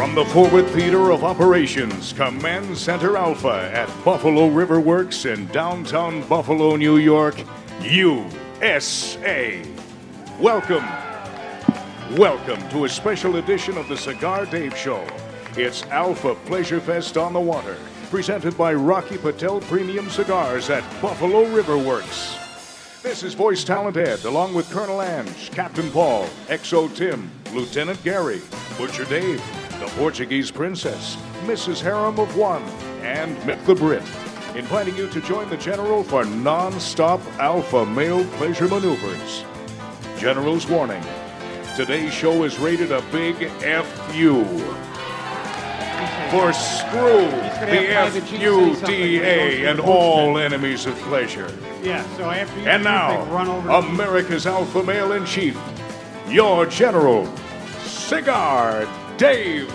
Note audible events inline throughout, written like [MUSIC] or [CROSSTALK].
From the Forward Theater of Operations, Command Center Alpha at Buffalo River Works in downtown Buffalo, New York, USA. Welcome, welcome to a special edition of the Cigar Dave Show. It's Alpha Pleasure Fest on the Water, presented by Rocky Patel Premium Cigars at Buffalo River Works. This is Voice Talent Ed, along with Colonel Ange, Captain Paul, XO Tim, Lieutenant Gary, Butcher Dave, the Portuguese Princess, Mrs. Harem of One, and Mick the Brit, inviting you to join the General for non-stop alpha male pleasure maneuvers. General's warning: today's show is rated a big FU. For screw the F-U-D-A and all enemies of pleasure. Yeah, so after you And now, America's alpha male in chief, your general, Cigar Dave.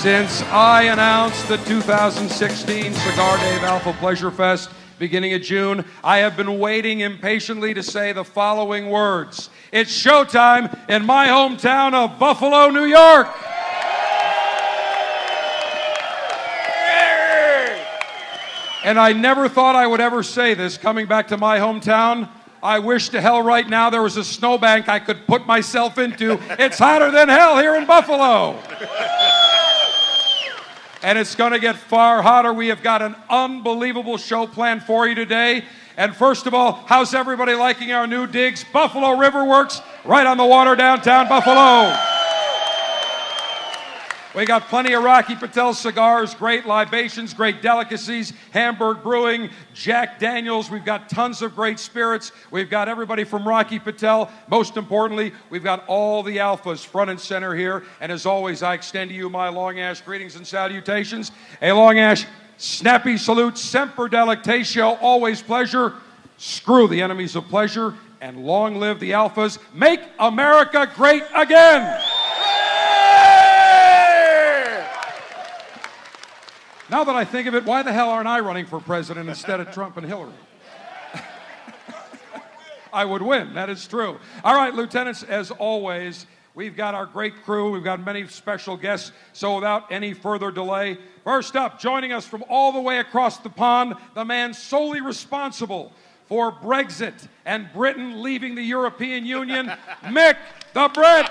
Since I announced the 2016 Cigar Dave Alpha Pleasure Fest beginning of June, I have been waiting impatiently to say the following words. It's showtime in my hometown of Buffalo, New York. And I never thought I would ever say this coming back to my hometown. I wish to hell right now there was a snowbank I could put myself into. It's hotter than hell here in Buffalo and it's going to get far hotter. We have got an unbelievable show planned for you today. And first of all, how's everybody liking our new digs? Buffalo River Works, right on the water downtown Buffalo. We got plenty of Rocky Patel cigars, great libations, great delicacies, Hamburg Brewing, Jack Daniels. We've got tons of great spirits. We've got everybody from Rocky Patel. Most importantly, we've got all the alphas front and center here. And as always, I extend to you my long ash greetings and salutations. A long ash snappy salute, semper delectatio, always pleasure. Screw the enemies of pleasure, and long live the alphas. Make America great again! Now that I think of it, why the hell aren't I running for president instead of Trump and Hillary? [LAUGHS] I would win, that is true. All right, lieutenants, as always, we've got our great crew, we've got many special guests, so without any further delay, first up, joining us from all the way across the pond, the man solely responsible for Brexit and Britain leaving the European Union, [LAUGHS] Mick the Brit.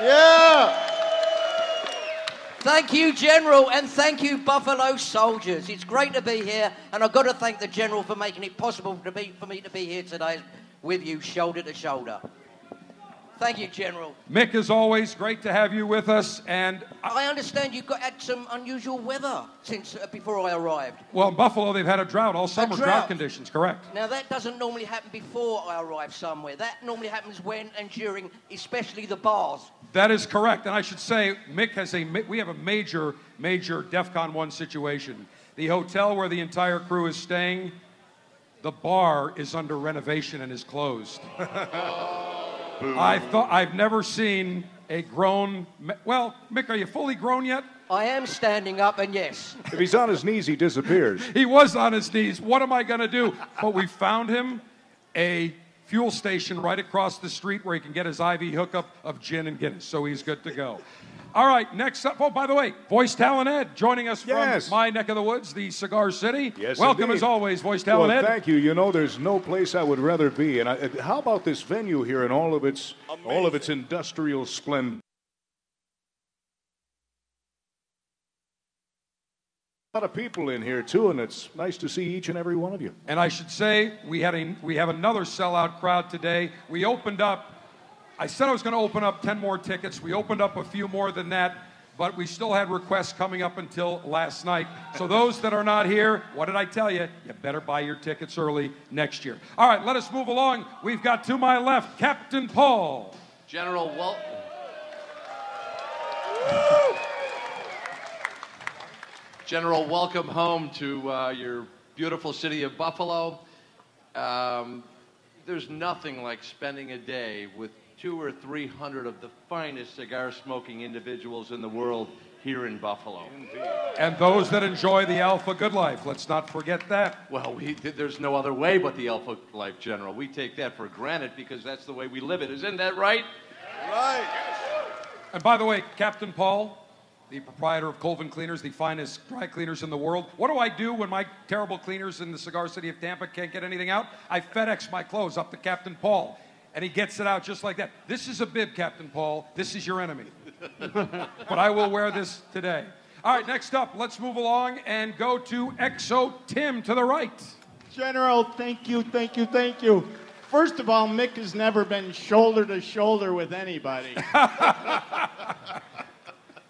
Yeah. Thank you, General, and thank you, Buffalo soldiers. It's great to be here, and I've got to thank the General for making it possible be, for me to be here today with you, shoulder to shoulder. Thank you, General. Mick, as always, great to have you with us. And I understand you've got had some unusual weather since uh, before I arrived. well, in Buffalo, they've had a drought all summer, drought. drought. conditions, correct? Now that doesn't normally happen before I arrive somewhere. That normally happens when and during, especially the bars. That is correct. And I should say, Mick has a we have a major, major DEFCON one situation. The hotel where the entire crew is staying, the bar is under renovation and is closed. [LAUGHS] I thought I've never seen a grown. Well, Mick, are you fully grown yet? I am standing up, and yes, If he's on his knees, he disappears. [LAUGHS] He was on his knees. What am I going to do? But we found him a fuel station right across the street where he can get his IV hookup of gin and Guinness. So he's good to go. All right, next up. Oh, by the way, Voice Talent Ed joining us Yes. from my neck of the woods, the Cigar City. Yes, Welcome indeed. as always, Voice Talent well, Ed. thank you. You know, there's no place I would rather be. And I, uh, how about this venue here and all of its all of its industrial splendor? A lot of people in here too, and it's nice to see each and every one of you. And I should say, we, had a, we have another sellout crowd today. We opened up, I said I was going to open up 10 more tickets. We opened up a few more than that, but we still had requests coming up until last night. So, those that are not here, what did I tell you? You better buy your tickets early next year. All right, let us move along. We've got to my left Captain Paul. General Wel- General, welcome home to uh, your beautiful city of Buffalo. Um, there's nothing like spending a day with two or three hundred of the finest cigar smoking individuals in the world here in Buffalo. And those that enjoy the Alpha Good Life. Let's not forget that. Well, we, there's no other way but the Alpha Life General. We take that for granted because that's the way we live it. Isn't that right? right? And by the way, Captain Paul, the proprietor of Colvin Cleaners, the finest dry cleaners in the world. What do I do when my terrible cleaners in the cigar city of Tampa can't get anything out? I FedEx my clothes up to Captain Paul, and he gets it out just like that. This is a bib, Captain Paul. This is your enemy. [LAUGHS] but I will wear this today. All right, next up, let's move along and go to XO Tim to the right. General, thank you, thank you, thank you. First of all, Mick has never been shoulder to shoulder with anybody. [LAUGHS]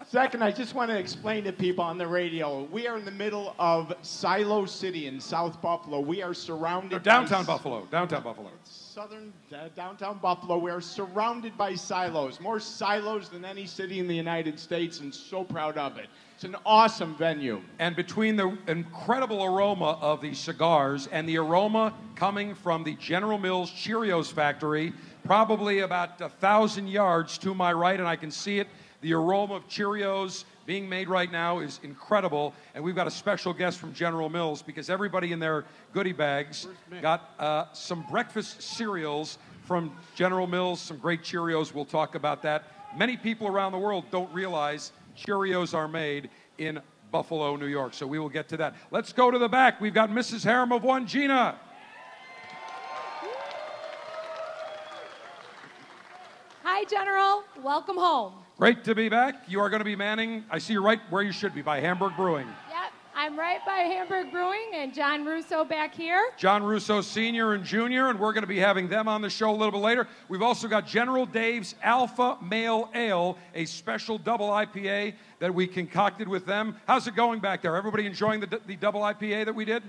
Second, I just want to explain to people on the radio we are in the middle of Silo City in South Buffalo. We are surrounded No, downtown by Buffalo. Downtown Buffalo. Southern downtown Buffalo. We are surrounded by silos, more silos than any city in the United States, and so proud of it. It's an awesome venue. And between the incredible aroma of the cigars and the aroma coming from the General Mills Cheerios factory, probably about a thousand yards to my right, and I can see it. The aroma of Cheerios being made right now is incredible. And we've got a special guest from General Mills because everybody in their goodie bags got uh, some breakfast cereals from General Mills, some great Cheerios. We'll talk about that. Many people around the world don't realize Cheerios are made in Buffalo, New York. So we will get to that. Let's go to the back. We've got Mrs. Harem of One, Gina. Hi, General. Welcome home. Great to be back. You are going to be manning, I see you right where you should be, by Hamburg Brewing. Yep, I'm right by Hamburg Brewing and John Russo back here. John Russo Sr. and Jr., and we're going to be having them on the show a little bit later. We've also got General Dave's Alpha Male Ale, a special double IPA that we concocted with them. How's it going back there? Everybody enjoying the, the double IPA that we did?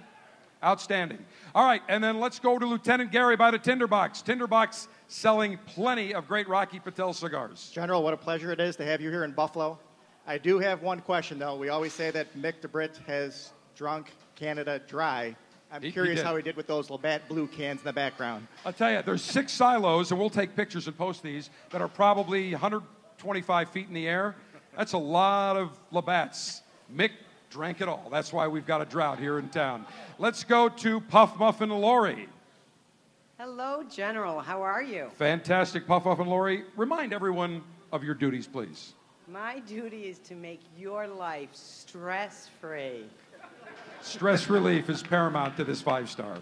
Outstanding. All right, and then let's go to Lieutenant Gary by the Tinderbox. Tinderbox selling plenty of great Rocky Patel cigars. General, what a pleasure it is to have you here in Buffalo. I do have one question, though. We always say that Mick the Brit has drunk Canada dry. I'm He- he curious did. how he did with those Labatt blue cans in the background. I'll tell you, there's six silos, and we'll take pictures and post these, that are probably 125 feet in the air. That's a lot of Labatts. Mick drank it all. That's why we've got a drought here in town. Let's go to Puff Muffin Lori. Hello, General. How are you? Fantastic, Puff Muffin Lori. Remind everyone of your duties, please. My duty is to make your life stress free. Stress relief is paramount to this five star,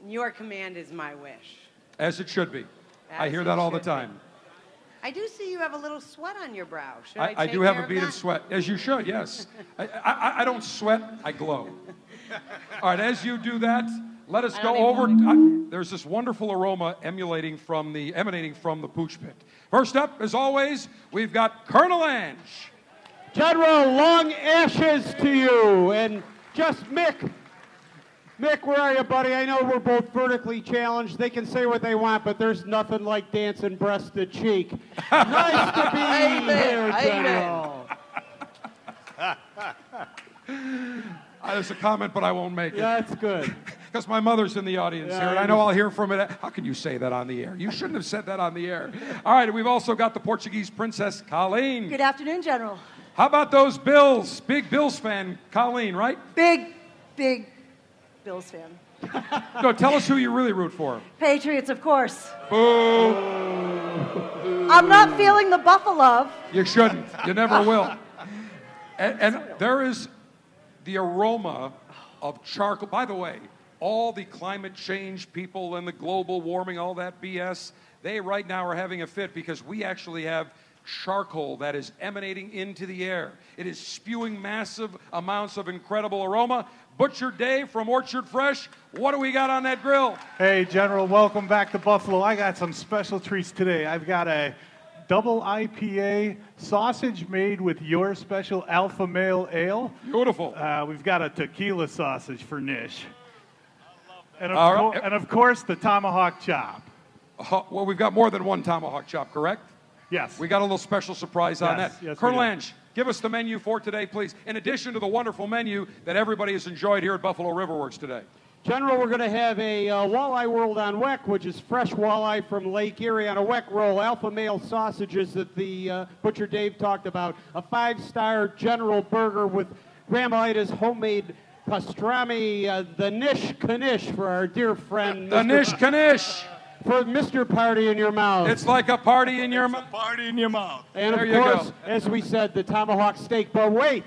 And your command is my wish. as it should be. I hear that all the time. I do see you have a little sweat on your brow. Should I, I, I take do have a bead that? of sweat, as you should, yes. [LAUGHS] I, I, I don't sweat, I glow. All right, as you do that, let us go over. I, there's this wonderful aroma emulating from the, emanating from the pooch pit. First up, as always, we've got Colonel Ange. General, long ashes to you. And just Mick. Mick, where are you, buddy? I know we're both vertically challenged. They can say what they want, but there's nothing like dancing breast to cheek. [LAUGHS] nice to be Amen, here, amen. General. Uh, there's a comment, but I won't make it. That's good. [LAUGHS] Because my mother's in the audience Yeah, here, and I I know I'll hear from it. How can you say that on the air? You shouldn't have said that on the air. All right, we've also got the Portuguese princess, Colleen. Good afternoon, General. How about those Bills? Big Bills fan, Colleen, right? Big, big Bills fan. Go, tell us who you really root for. Patriots, of course. Boo! I'm not feeling the Buffalo. You shouldn't. You never will. And, and there is the aroma of charcoal. By the way, all the climate change people and the global warming, all that BS, they right now are having a fit because we actually have charcoal that is emanating into the air. It is spewing massive amounts of incredible aroma. Butcher Dave from Orchard Fresh, what do we got on that grill? Hey, General, welcome back to Buffalo. I got some special treats today. I've got a double IPA sausage made with your special Alpha Male Ale. Beautiful. Uh, we've got a tequila sausage for Nish. And of, right. and of course, the tomahawk chop. Uh, well, we've got more than one tomahawk chop, correct? Yes. We got a little special surprise on Yes, that. yes, Colonel. Ange, give us the menu for today, please. In addition to the wonderful menu that everybody has enjoyed here at Buffalo Riverworks today. General, we're going to have a uh, walleye world on weck, which is fresh walleye from Lake Erie on a weck roll, alpha male sausages that the uh, Butcher Dave talked about, a five-star General burger with Grandma Ida's homemade pastrami, uh, the Nish Kanish for our dear friend. The Mr. Nish Kanish. For Mr. Party in your mouth. It's like a party in your mouth. Party in your mouth. And There of you course, go. as we said, the tomahawk steak. But wait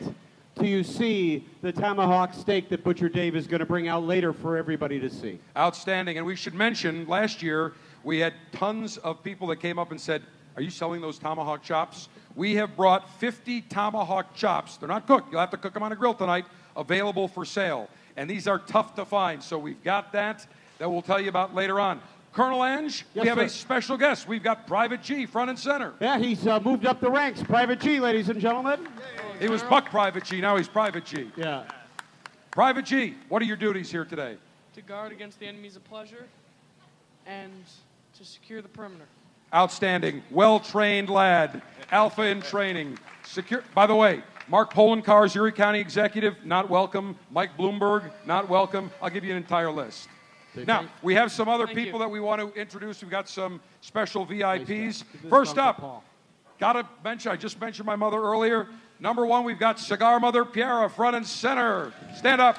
till you see the tomahawk steak that Butcher Dave is going to bring out later for everybody to see. Outstanding. And we should mention last year we had tons of people that came up and said, Are you selling those tomahawk chops? We have brought 50 tomahawk chops. They're not cooked. You'll have to cook them on a grill tonight, available for sale. And these are tough to find. So we've got that that we'll tell you about later on. Colonel Ange, we Yes, have a special guest. We've got Private G front and center. Yeah, he's uh, moved up the ranks. Private G, ladies and gentlemen. He was Buck Private G, now he's Private G. Yeah. Private G, what are your duties here today? to guard against the enemies of pleasure and to secure the perimeter. Outstanding, well trained lad, alpha in training. Secure. By the way, Mark Poloncarz Erie County executive, not welcome. Mike Bloomberg, not welcome. I'll give you an entire list. Now, we have some other Thank people you. that we want to introduce. We've got some special VIPs. First up, got to mention, I just mentioned my mother earlier. Number one, we've got Cigar Mother Piera, front and center. Stand up.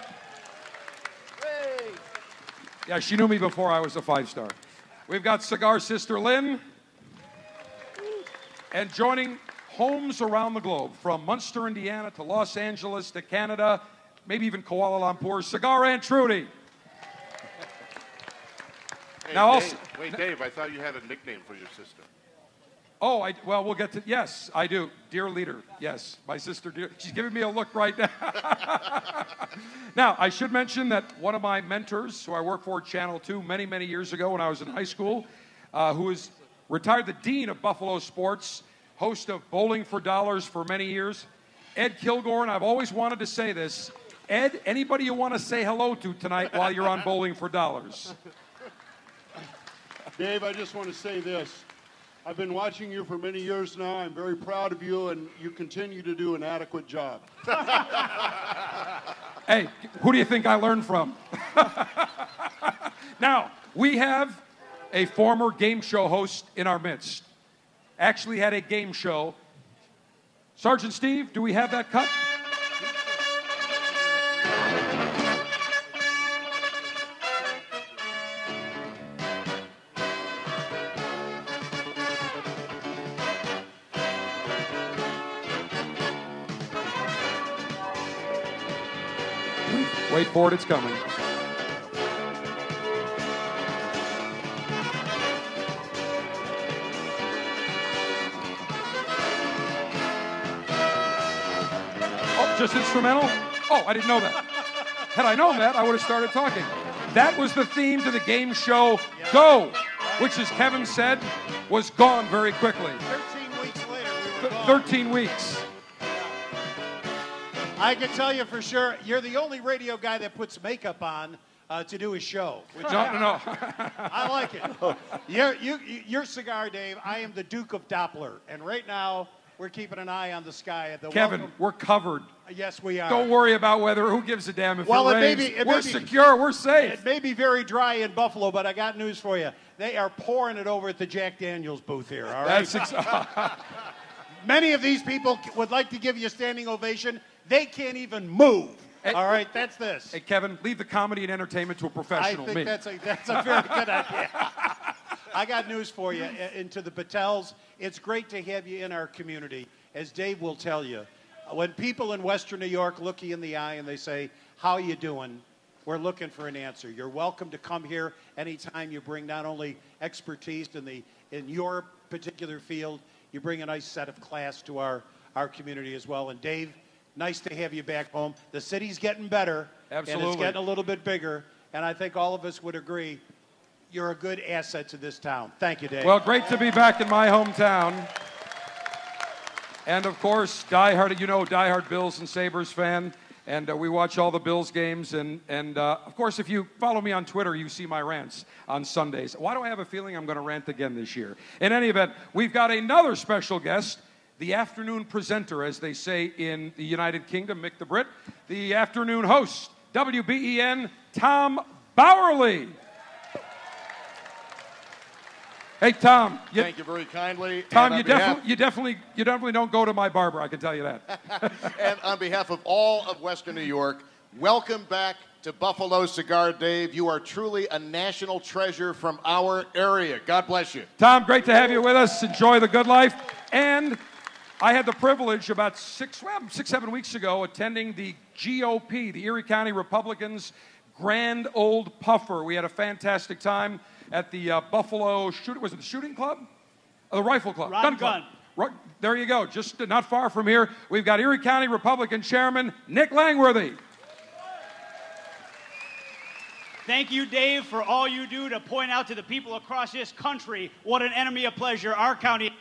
Yeah, she knew me before I was a five star. We've got Cigar Sister Lynn. And joining homes around the globe, from Munster, Indiana to Los Angeles to Canada, maybe even Kuala Lumpur, Cigar Aunt Trudy. Hey, Now, Dave, also- wait, Dave, I thought you had a nickname for your sister. Oh, I, well, we'll get to, yes, I do. Dear leader, yes. My sister, dear, she's giving me a look right now. [LAUGHS] now, I should mention that one of my mentors, who I worked for at Channel 2 many, many years ago when I was in high school, uh, who is retired the dean of Buffalo Sports, host of Bowling for Dollars for many years, Ed Kilgore, and I've always wanted to say this. Ed, anybody you want to say hello to tonight while you're on Bowling for Dollars? Dave, I just want to say this. I've been watching you for many years now. I'm very proud of you, and you continue to do an adequate job. [LAUGHS] Hey, who do you think I learned from? [LAUGHS] now, we have a former game show host in our midst. Actually, had a game show. Sergeant Steve, do we have that cut? For it, it's coming. Oh, just instrumental? Oh, I didn't know that. [LAUGHS] Had I known that, I would have started talking. That was the theme to the game show Go, which, as Kevin said, was gone very quickly. 13 weeks later, we were gone. 13 weeks. I can tell you for sure, you're the only radio guy that puts makeup on uh, to do his show. which No, I, no, no. [LAUGHS] I like it. You're, you, you're Cigar Dave. I am the Duke of Doppler. And right now, we're keeping an eye on the sky. The Kevin, welcome- we're covered. Yes, we are. Don't worry about weather. who gives a damn if Well, it it may rains. be- it we're may be- secure. We're safe. It may be very dry in Buffalo, but I got news for you. They are pouring it over at the Jack Daniels booth here, all right? That's ex- [LAUGHS] [LAUGHS] Many of these people would like to give you a standing ovation. They can't even move. all right, that's this. Hey, Kevin, leave the comedy and entertainment to a professional. I think me. that's a, that's a very good idea. [LAUGHS] I got news for you. Uh, and to the Patels, it's great to have you in our community. As Dave will tell you, when people in Western New York look you in the eye and they say, how you doing? We're looking for an answer. You're welcome to come here anytime you bring not only expertise in, the, in your particular field, You bring a nice set of class to our, our community as well. And Dave, nice to have you back home. The city's getting better. And it's getting a little bit bigger. And I think all of us would agree you're a good asset to this town. Thank you, Dave. Well, great to be back in my hometown. And of course, diehard, you know, diehard Bills and Sabres fan. And uh, we watch all the Bills games. And, and uh, of course, if you follow me on Twitter, you see my rants on Sundays. Why do I have a feeling I'm going to rant again this year? In any event, we've got another special guest, the afternoon presenter, as they say in the United Kingdom, Mick the Brit, the afternoon host, WBEN, Tom Bauerle. Hey, Tom. You, Thank you very kindly. Tom, you behalf- definitely, you definitely, you definitely don't go to my barber. I can tell you that. [LAUGHS] and on behalf of all of Western New York, welcome back to Buffalo Cigar Dave. You are truly a national treasure from our area. God bless you. Tom, great to have you with us. Enjoy the good life. And I had the privilege about six, well, six, seven weeks ago attending the GOP, the Erie County Republicans Grand Old Puffer. We had a fantastic time at the uh, Buffalo shoot. Was it the shooting club? Uh, the rifle club. Ron gun club. There you go. Just not far from here, we've got Erie County Republican Chairman Nick Langworthy. Thank you, Dave, for all you do to point out to the people across this country what an enemy of pleasure our county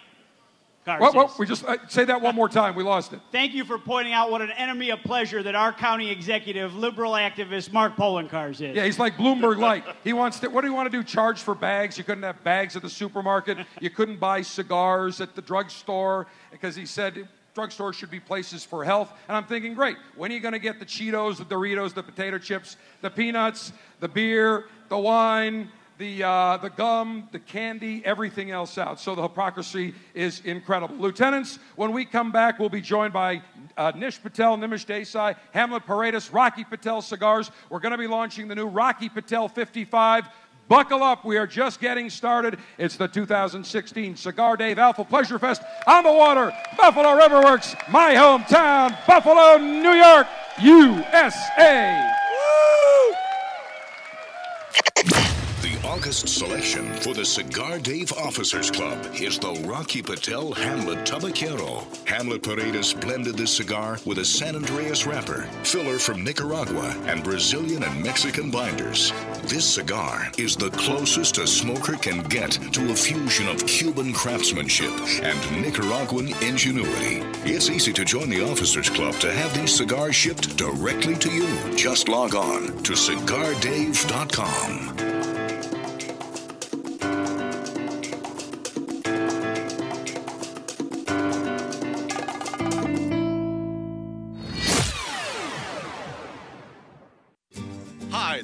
What, what, we just uh, say that one more time. We lost it. Thank you for pointing out what an enemy of pleasure that our county executive, liberal activist Mark Poloncarz is. Yeah, he's like Bloomberg Light. He wants to. What do you want to do? Charge for bags? You couldn't have bags at the supermarket. You couldn't buy cigars at the drugstore because he said drugstores should be places for health. And I'm thinking, great. When are you going to get the Cheetos, the Doritos, the potato chips, the peanuts, the beer, the wine? The, uh, the gum, the candy, everything else out. So the hypocrisy is incredible. Lieutenants, when we come back, we'll be joined by uh, Nish Patel, Nimish Desai, Hamlet Paredes, Rocky Patel Cigars. We're going to be launching the new Rocky Patel 55. Buckle up, we are just getting started. It's the 2016 Cigar Dave Alpha Pleasure Fest on the water, Buffalo Riverworks, my hometown, Buffalo, New York, USA. The August selection for the Cigar Dave Officers Club is the Rocky Patel Hamlet Tabacero. Hamlet Paredes blended this cigar with a San Andrés wrapper, filler from Nicaragua, and Brazilian and Mexican binders. This cigar is the closest a smoker can get to a fusion of Cuban craftsmanship and Nicaraguan ingenuity. It's easy to join the Officers Club to have these cigars shipped directly to you. Just log on to cigardave.com.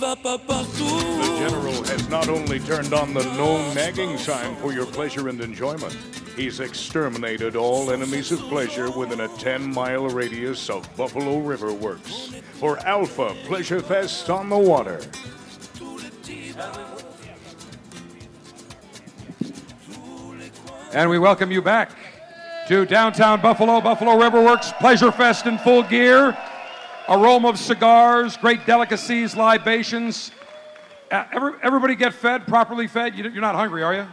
The General has not only turned on the no nagging sign for your pleasure and enjoyment, he's exterminated all enemies of pleasure within a 10 mile radius of Buffalo River Works for Alpha Pleasure Fest on the water. And we welcome you back to downtown Buffalo, Buffalo River Works Pleasure Fest in full gear. Aroma of cigars, great delicacies, libations. Uh, every, everybody get fed, properly fed? You, you're not hungry, are you?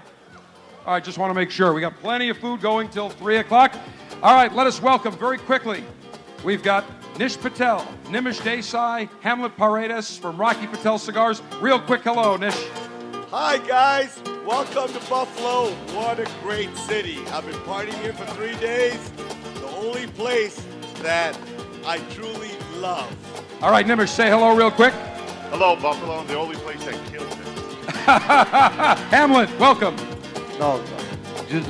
All right, just want to make sure. We got plenty of food going till 3 o'clock. All right, let us welcome very quickly. We've got Nish Patel, Nimish Desai, Hamlet Paredes from Rocky Patel Cigars. Real quick hello, Nish. Hi, guys. Welcome to Buffalo. What a great city. I've been partying here for three days. The only place that I truly love. All right, Nimish, say hello real quick. Hello, Buffalo, the only place that kills it. [LAUGHS] Hamlet, welcome. No, just,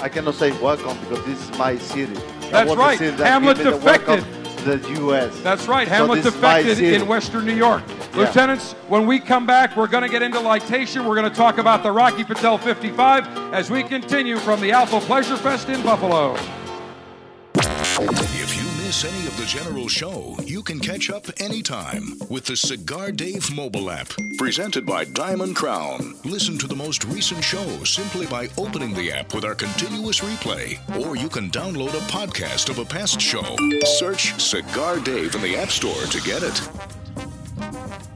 I cannot say welcome because this is my city. That's right. say that Hamlet give me the defected. the U.S. That's right. So Hamlet this defected in Western New York. Yeah. Lieutenants, when we come back, we're going to get into lightation. We're going to talk about the Rocky Patel 55 as we continue from the Alpha Pleasure Fest in Buffalo. Miss any of the General Show, you can catch up anytime with the Cigar Dave mobile app. Presented by Diamond Crown. Listen to the most recent show simply by opening the app with our continuous replay. Or you can download a podcast of a past show. Search Cigar Dave in the App Store to get it.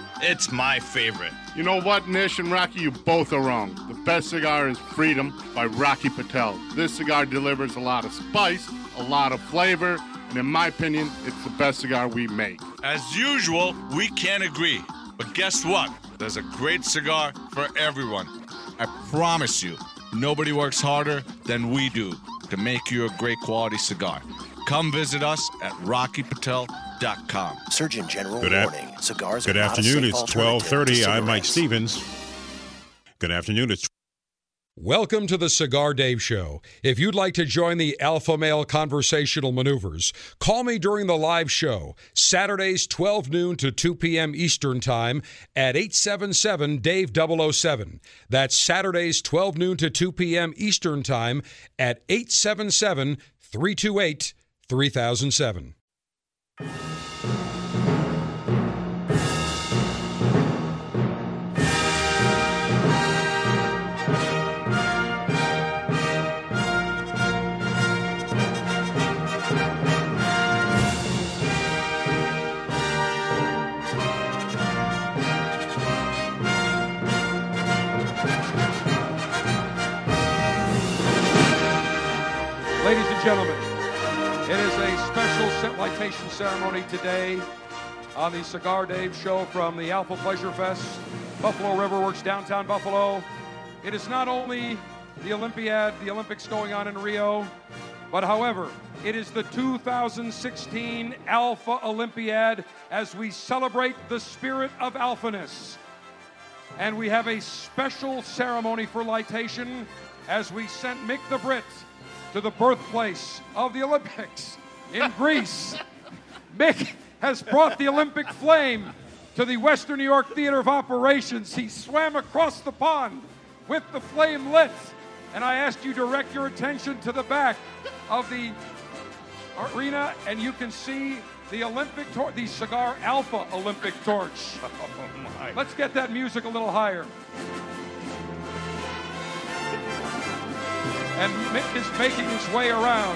it's my favorite. You know what, Nish and Rocky, you both are wrong. The best cigar is Freedom by Rocky Patel. This cigar delivers a lot of spice, a lot of flavor, and in my opinion, it's the best cigar we make. As usual, we can't agree. But guess what? There's a great cigar for everyone. I promise you, nobody works harder than we do to make you a great quality cigar. Come visit us at rockypatel.com. Surgeon General Good af- warning: cigars Good are not afternoon. It's 12:30. I'm Mike. Stevens. Good afternoon. It's Welcome to the Cigar Dave Show. If you'd like to join the Alpha Male Conversational Maneuvers, call me during the live show, Saturdays 12 noon to 2 p.m. Eastern Time at 877 Dave 007. That's Saturdays 12 noon to 2 p.m. Eastern Time at 877 328 3007. It is a special lightation ceremony today on the Cigar Dave show from the Alpha Pleasure Fest, Buffalo River Works, downtown Buffalo. It is not only the Olympiad, the Olympics going on in Rio, but however, it is the 2016 Alpha Olympiad as we celebrate the spirit of alphaness. And we have a special ceremony for lightation as we sent Mick the Brit to the birthplace of the Olympics in [LAUGHS] Greece. Mick has brought the Olympic flame to the Western New York Theater of Operations. He swam across the pond with the flame lit. And I asked you to direct your attention to the back of the arena, and you can see the Olympic torch, the Cigar Alpha Olympic torch. [LAUGHS] Oh, Let's get that music a little higher. And Mick is making his way around.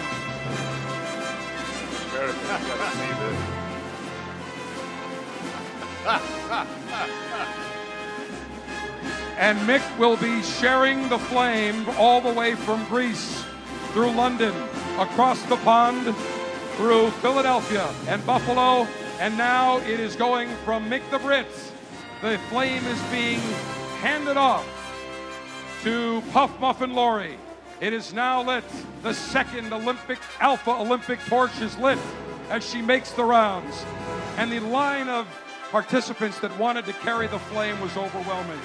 And Mick will be sharing the flame all the way from Greece through London, across the pond, through Philadelphia and Buffalo, and now it is going from Mick the Brits. The flame is being handed off to Puff Muffin Laurie. It is now lit. The second Olympic Alpha Olympic torch is lit as she makes the rounds. And the line of participants that wanted to carry the flame was overwhelming.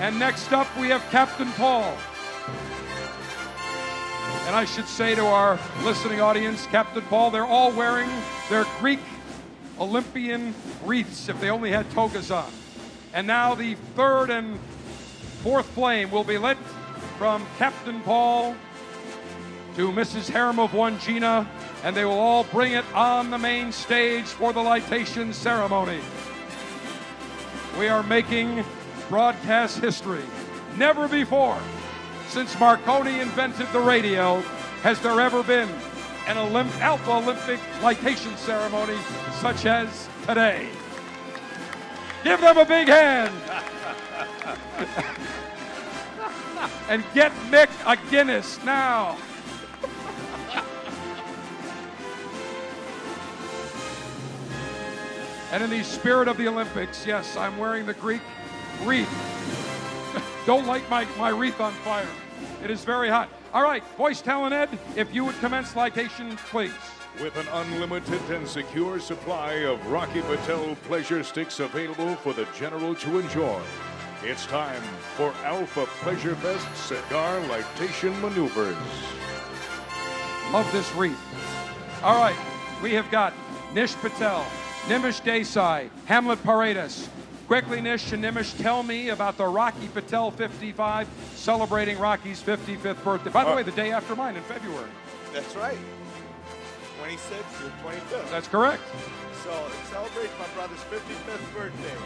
And next up, we have Captain Paul. And I should say to our listening audience, Captain Paul, they're all wearing their Greek Olympian wreaths if they only had togas on. And now the third and fourth flame will be lit from Captain Paul to Mrs. Harem of One Gina, and they will all bring it on the main stage for the lightation ceremony. We are making broadcast history. Never before, since Marconi invented the radio, has there ever been an Olymp- Alpha Olympic lightation ceremony such as today. Give them a big hand. [LAUGHS] and get Mick a Guinness now. And in the spirit of the Olympics, yes, I'm wearing the Greek wreath. [LAUGHS] Don't light my, my wreath on fire. It is very hot. All right, voice talent Ed, if you would commence lightation, please. With an unlimited and secure supply of Rocky Patel pleasure sticks available for the general to enjoy, it's time for Alpha Pleasure Fest cigar lightation maneuvers. Love this wreath. All right, we have got Nish Patel, Nimish Desai, Hamlet Paredes. Quickly, Nish and Nimish, tell me about the Rocky Patel 55 celebrating Rocky's 55th birthday. By the Uh, way, the day after mine in February. That's right. 26th to 25th. That's correct. So it celebrates my brother's 55th birthday.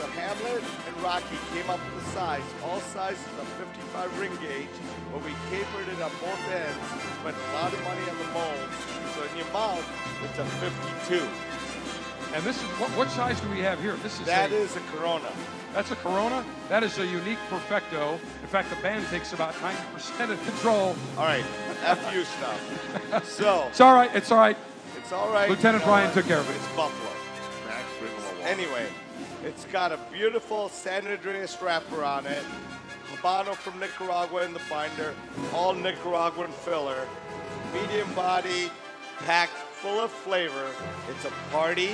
So Hamlet and Rocky came up with a size, all sizes of 55 ring gauge, but we capered it on both ends, spent a lot of money on the molds. So in your mouth, it's a 52. And this is what, what size do we have here? This is That a, is a Corona. That's a Corona. That is a unique perfecto. In fact, the band takes about 90% of control. All right, F you stuff. [LAUGHS] So It's all right. It's all right. It's all right. Lieutenant Brian took care of it. It's Buffalo. Anyway, it's got a beautiful San Andrés wrapper on it. Habano from Nicaragua in the binder. All Nicaraguan filler. Medium body, packed full of flavor. It's a party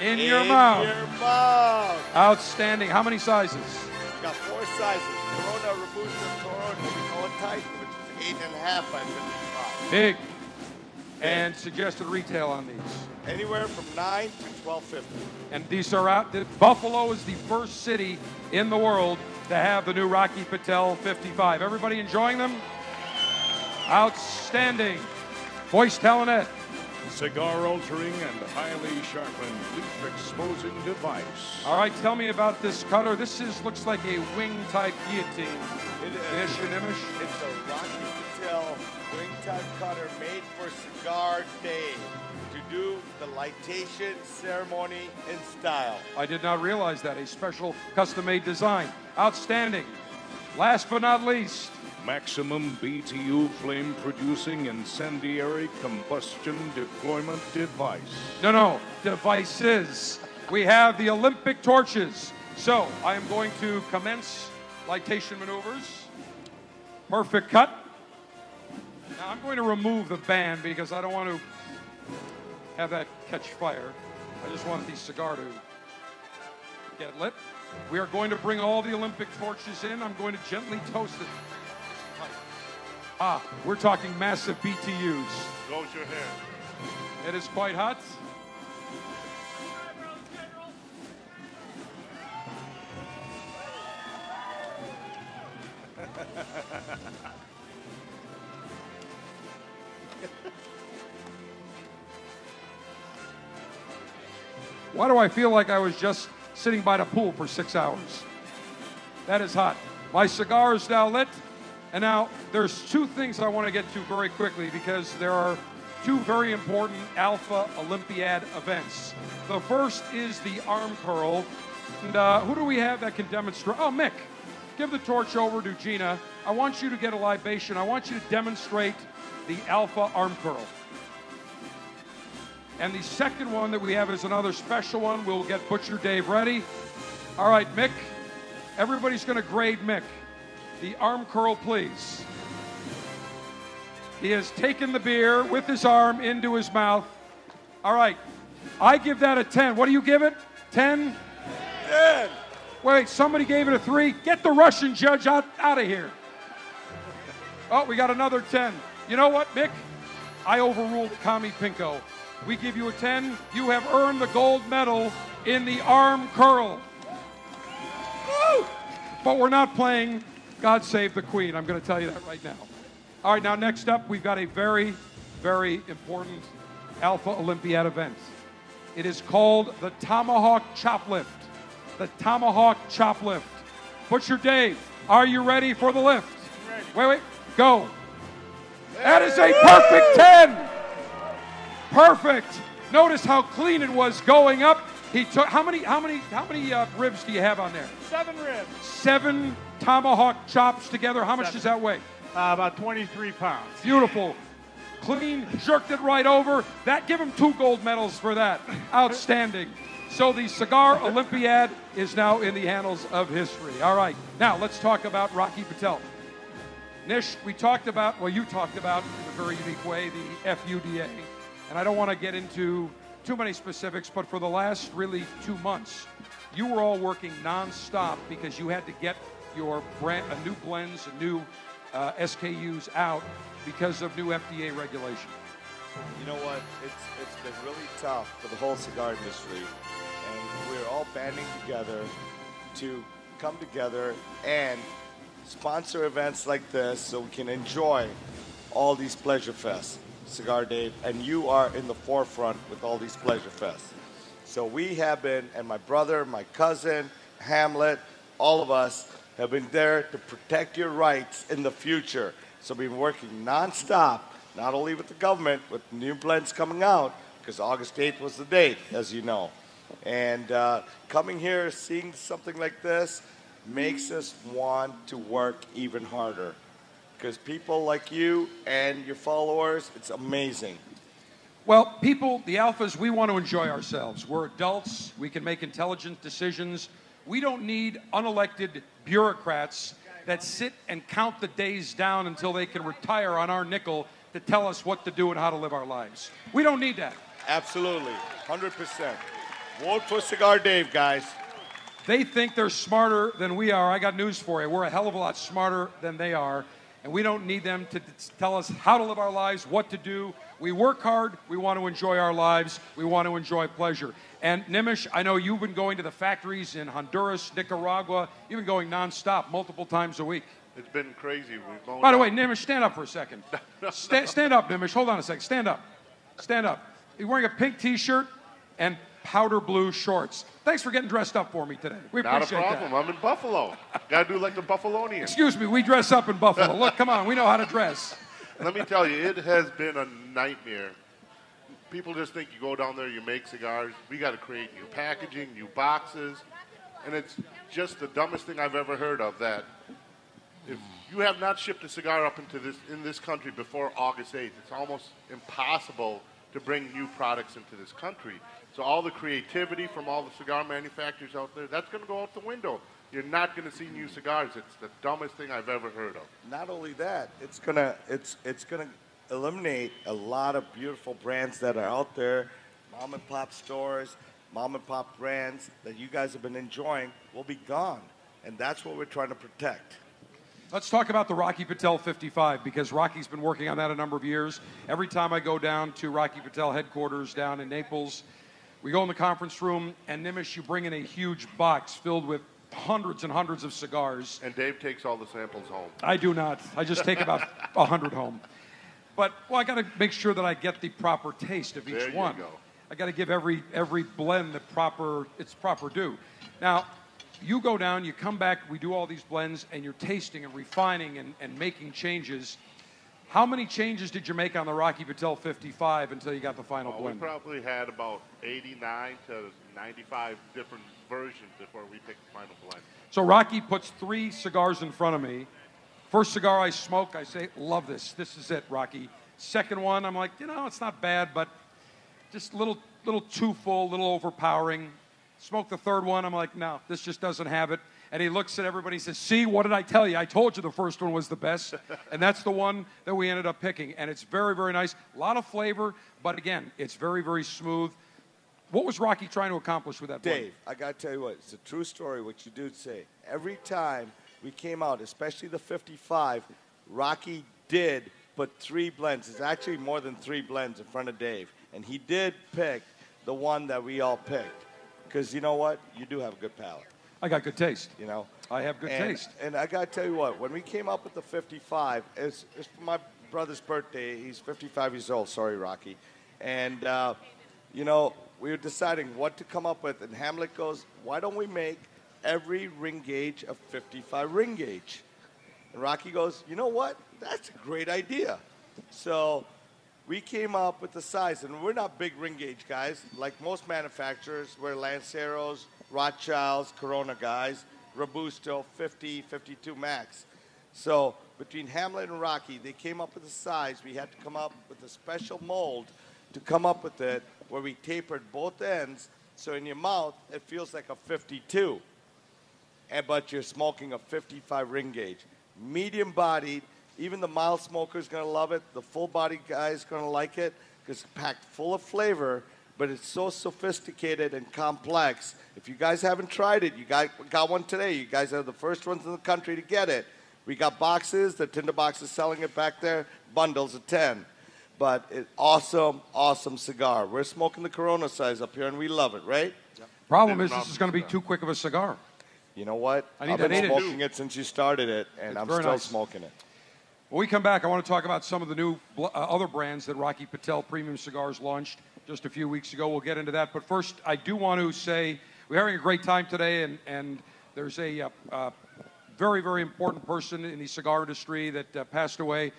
In your mouth. your mouth. Outstanding. How many sizes? We got four sizes. Corona Robusto Toro Nicola Type, which is eight and a half by 55. Big. And suggested retail on these. Anywhere from nine to twelve fifty. And these are out. Buffalo is the first city in the world to have the new Rocky Patel 55. Everybody enjoying them? Outstanding. Voice Talent Ed. Cigar altering and highly sharpened leaf exposing device. All right, tell me about this cutter. This is looks like a wing type guillotine. It is. Nish and Nimish. It's a Rocky Patel wing type cutter made for Cigar Dave to do the lightation ceremony in style. I did not realize that. A special custom made design. Outstanding. Last but not least, Maximum BTU flame producing incendiary combustion deployment device. no, no, devices. We have the Olympic torches. So I am going to commence lightation maneuvers. Perfect cut. Now I'm going to remove the band because I don't want to have that catch fire. I just want the cigar to get lit. We are going to bring all the Olympic torches in. I'm going to gently toast it. Ah, we're talking massive BTUs. Goes your hair. It is quite hot. [LAUGHS] Why do I feel like I was just sitting by the pool for six hours? That is hot. My cigar is now lit. And now there's two things I want to get to very quickly because there are two very important Alpha Olympiad events. The first is the arm curl. And uh, who do we have that can demonstrate? Oh, Mick. Give the torch over to Gina. I want you to get a libation. I want you to demonstrate the Alpha arm curl. And the second one that we have is another special one. We'll get Butcher Dave ready. All right, Mick. Everybody's going to grade Mick. The arm curl, please. He has taken the beer with his arm into his mouth. All right. I give that a 10. What do you give it? 10? 10. Wait, somebody gave it a 3. Get the Russian judge out, out of here. Oh, we got another 10. You know what, Mick? I overruled Kami Pinko. We give you a 10. You have earned the gold medal in the arm curl. Woo! But we're not playing God Save the Queen. I'm going to tell you that right now. All right, now next up, we've got a very, very important Alpha Olympiad event. It is called the Tomahawk Chop Lift. The Tomahawk Chop Lift. Butcher Dave, are you ready for the lift? Wait, wait, go. That is a perfect 10. Perfect. Notice how clean it was going up. He took how many how many how many uh, ribs do you have on there? Seven ribs. Seven tomahawk chops together. How much Seven. does that weigh? Uh, about 23 pounds. Beautiful. Clean, jerked it right over. That give him two gold medals for that. Outstanding. So the Cigar Olympiad is now in the annals of history. All right. Now let's talk about Rocky Patel. Nish, we talked about, well, you talked about in a very unique way the FUDA. And I don't want to get into too many specifics, but for the last really two months, you were all working nonstop because you had to get your brand, a new blends, a new uh, SKUs out because of new FDA regulation. You know what? It's it's been really tough for the whole cigar industry, and we're all banding together to come together and sponsor events like this so we can enjoy all these pleasure fests, Cigar Dave, and you are in the forefront with all these pleasure fests. So we have been, and my brother, my cousin, Hamlet, all of us have been there to protect your rights in the future. So we've been working nonstop, not only with the government, with new blends coming out, because August 8th was the date, as you know. And uh, coming here, seeing something like this, makes us want to work even harder. Because people like you and your followers, it's amazing. Well, people, the alphas, we want to enjoy ourselves. We're adults. We can make intelligent decisions. We don't need unelected bureaucrats that sit and count the days down until they can retire on our nickel to tell us what to do and how to live our lives. We don't need that. Absolutely, 100%. Vote for Cigar Dave, guys. They think they're smarter than we are. I got news for you. We're a hell of a lot smarter than they are. And we don't need them to t- tell us how to live our lives, what to do. We work hard. We want to enjoy our lives. We want to enjoy pleasure. And Nimish, I know you've been going to the factories in Honduras, Nicaragua. You've been going nonstop, multiple times a week. It's been crazy. By the way, Nimish, stand up for a second. [LAUGHS] Sta- stand up, Nimish. Hold on a second. Stand up. Stand up. You're wearing a pink T-shirt and powder blue shorts. Thanks for getting dressed up for me today. We Not a appreciate problem. I'm in Buffalo. Got to do like the Buffalonian. Excuse me, we dress up in Buffalo. Look, come on, we know how to dress. Let me tell you, it has been a nightmare. People just think you go down there, you make cigars. We got to create new packaging, new boxes, and it's just the dumbest thing I've ever heard of. That if you have not shipped a cigar up into this in this country before August 8th, it's almost impossible to bring new products into this country. So all the creativity from all the cigar manufacturers out there, that's going to go out the window. You're not going to see new cigars. It's the dumbest thing I've ever heard of. Not only that, it's gonna it's it's gonna eliminate a lot of beautiful brands that are out there, mom and pop stores, mom and pop brands that you guys have been enjoying will be gone, and that's what we're trying to protect. Let's talk about the Rocky Patel 55 because Rocky's been working on that a number of years. Every time I go down to Rocky Patel headquarters down in Naples, we go in the conference room, and Nimish, you bring in a huge box filled with hundreds and hundreds of cigars. And Dave takes all the samples home. I do not. I just take about [LAUGHS] 100 home. But, well, I got to make sure that I get the proper taste of each There you one. go. I got to give every, every blend the proper, its proper due. Now, you go down, you come back, we do all these blends, and you're tasting and refining and, and making changes. How many changes did you make on the Rocky Patel 55 until you got the final Well, we probably had about 89 to 95 different versions before we picked the final blend. So Rocky puts three cigars in front of me. First cigar I smoke, I say, love this. This is it, Rocky. Second one, I'm like, you know, it's not bad, but just a little, little too full, a little overpowering. Smoke the third one, I'm like, no, this just doesn't have it. And he looks at everybody and says, see, what did I tell you? I told you the first one was the best. and that's the one that we ended up picking. And it's very, very nice. A lot of flavor, but again, it's very, very smooth. What was Rocky trying to accomplish with that blend? Dave, I got to tell you what, it's a true story what you do say. Every time we came out, especially the 55, Rocky did put three blends. It's actually more than three blends in front of Dave. And he did pick the one that we all picked. Because you know what? You do have a good palate. I got good taste. You know? I have good and, taste. And I got to tell you what, when we came up with the 55, it's, it's my brother's birthday. He's 55 years old. Sorry, Rocky. And, uh, you know, we were deciding what to come up with. And Hamlet goes, why don't we make every ring gauge a 55 ring gauge? And Rocky goes, you know what? That's a great idea. So we came up with the size, and we're not big ring gauge guys. Like most manufacturers, we're Lanceros, Rothschilds, Corona guys, Robusto, 50, 52 max. So between Hamlet and Rocky, they came up with the size. We had to come up with a special mold to come up with it where we tapered both ends so in your mouth it feels like a 52 and but you're smoking a 55 ring gauge. Medium bodied, even the mild smoker is going to love it. The full bodied guy is going to like it because it's packed full of flavor, but it's so sophisticated and complex. If you guys haven't tried it, you got, got one today. You guys are the first ones in the country to get it. We got boxes, the Tinderbox is selling it back there, bundles of 10. But it, awesome, awesome cigar. We're smoking the Corona size up here, and we love it, right? Problem is, this is going to be too quick of a cigar. You know what? I need I've that been eight smoking it since you started it, and It's I'm still nice. smoking it. When we come back, I want to talk about some of the new uh, other brands that Rocky Patel Premium Cigars launched just a few weeks ago. We'll get into that. But first, I do want to say we're having a great time today, and, and there's a uh, uh, very, very important person in the cigar industry that uh, passed away.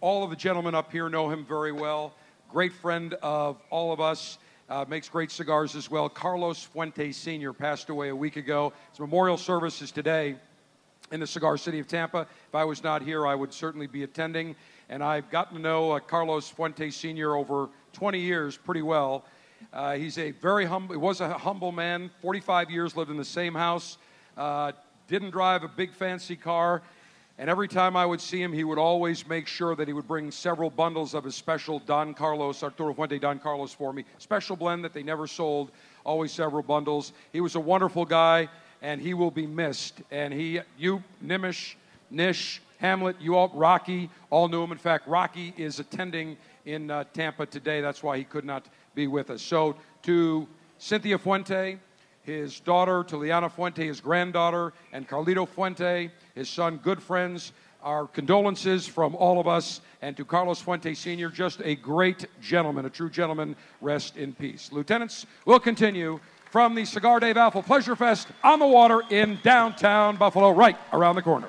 All of the gentlemen up here know him very well. Great friend of all of us. Uh, makes great cigars as well. Carlos Fuentes Sr. passed away a week ago. His memorial service is today in the cigar city of Tampa. If I was not here, I would certainly be attending. And I've gotten to know uh, Carlos Fuentes Sr. over 20 years pretty well. Uh, he's a very humble, he was a humble man, 45 years, lived in the same house, uh, didn't drive a big fancy car. And every time I would see him, he would always make sure that he would bring several bundles of his special Don Carlos, Arturo Fuente Don Carlos for me. Special blend that they never sold, always several bundles. He was a wonderful guy, and he will be missed. And he, you, Nimish, Nish, Hamlet, you all, Rocky, all knew him. In fact, Rocky is attending in uh, Tampa today. That's why he could not be with us. So to Cynthia Fuente, his daughter, to Liana Fuente, his granddaughter, and Carlito Fuente, his son, good friends. our condolences from all of us. And to Carlos Fuente Sr., just a great gentleman, a true gentleman. Rest in peace. Lieutenants, we'll continue from the Cigar Dave Alpha Pleasure Fest on the water in downtown Buffalo, right around the corner.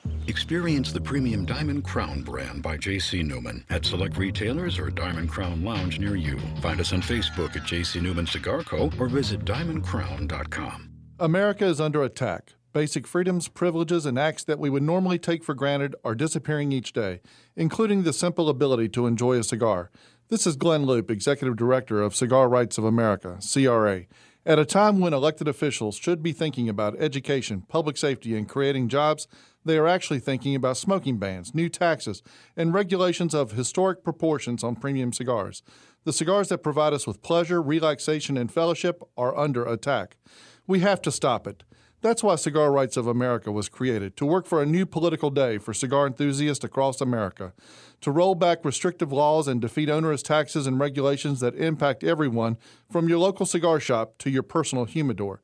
Experience the premium Diamond Crown brand by J.C. Newman at select retailers or Diamond Crown Lounge near you. Find us on Facebook at J.C. Newman Cigar Co. or visit diamondcrown.com. America is under attack. Basic freedoms, privileges, and acts that we would normally take for granted are disappearing each day, including the simple ability to enjoy a cigar. This is Glynn Loope, Executive Director of Cigar Rights of America, CRA. At a time when elected officials should be thinking about education, public safety, and creating jobs, they are actually thinking about smoking bans, new taxes, and regulations of historic proportions on premium cigars. The cigars that provide us with pleasure, relaxation, and fellowship are under attack. We have to stop it. That's why Cigar Rights of America was created to work for a new political day for cigar enthusiasts across America, to roll back restrictive laws and defeat onerous taxes and regulations that impact everyone from your local cigar shop to your personal humidor.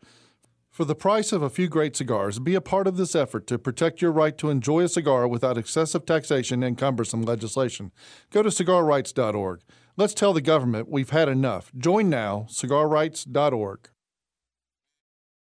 For the price of a few great cigars, be a part of this effort to protect your right to enjoy a cigar without excessive taxation and cumbersome legislation. Go to cigarrights.org. Let's tell the government we've had enough. Join now, cigarrights.org.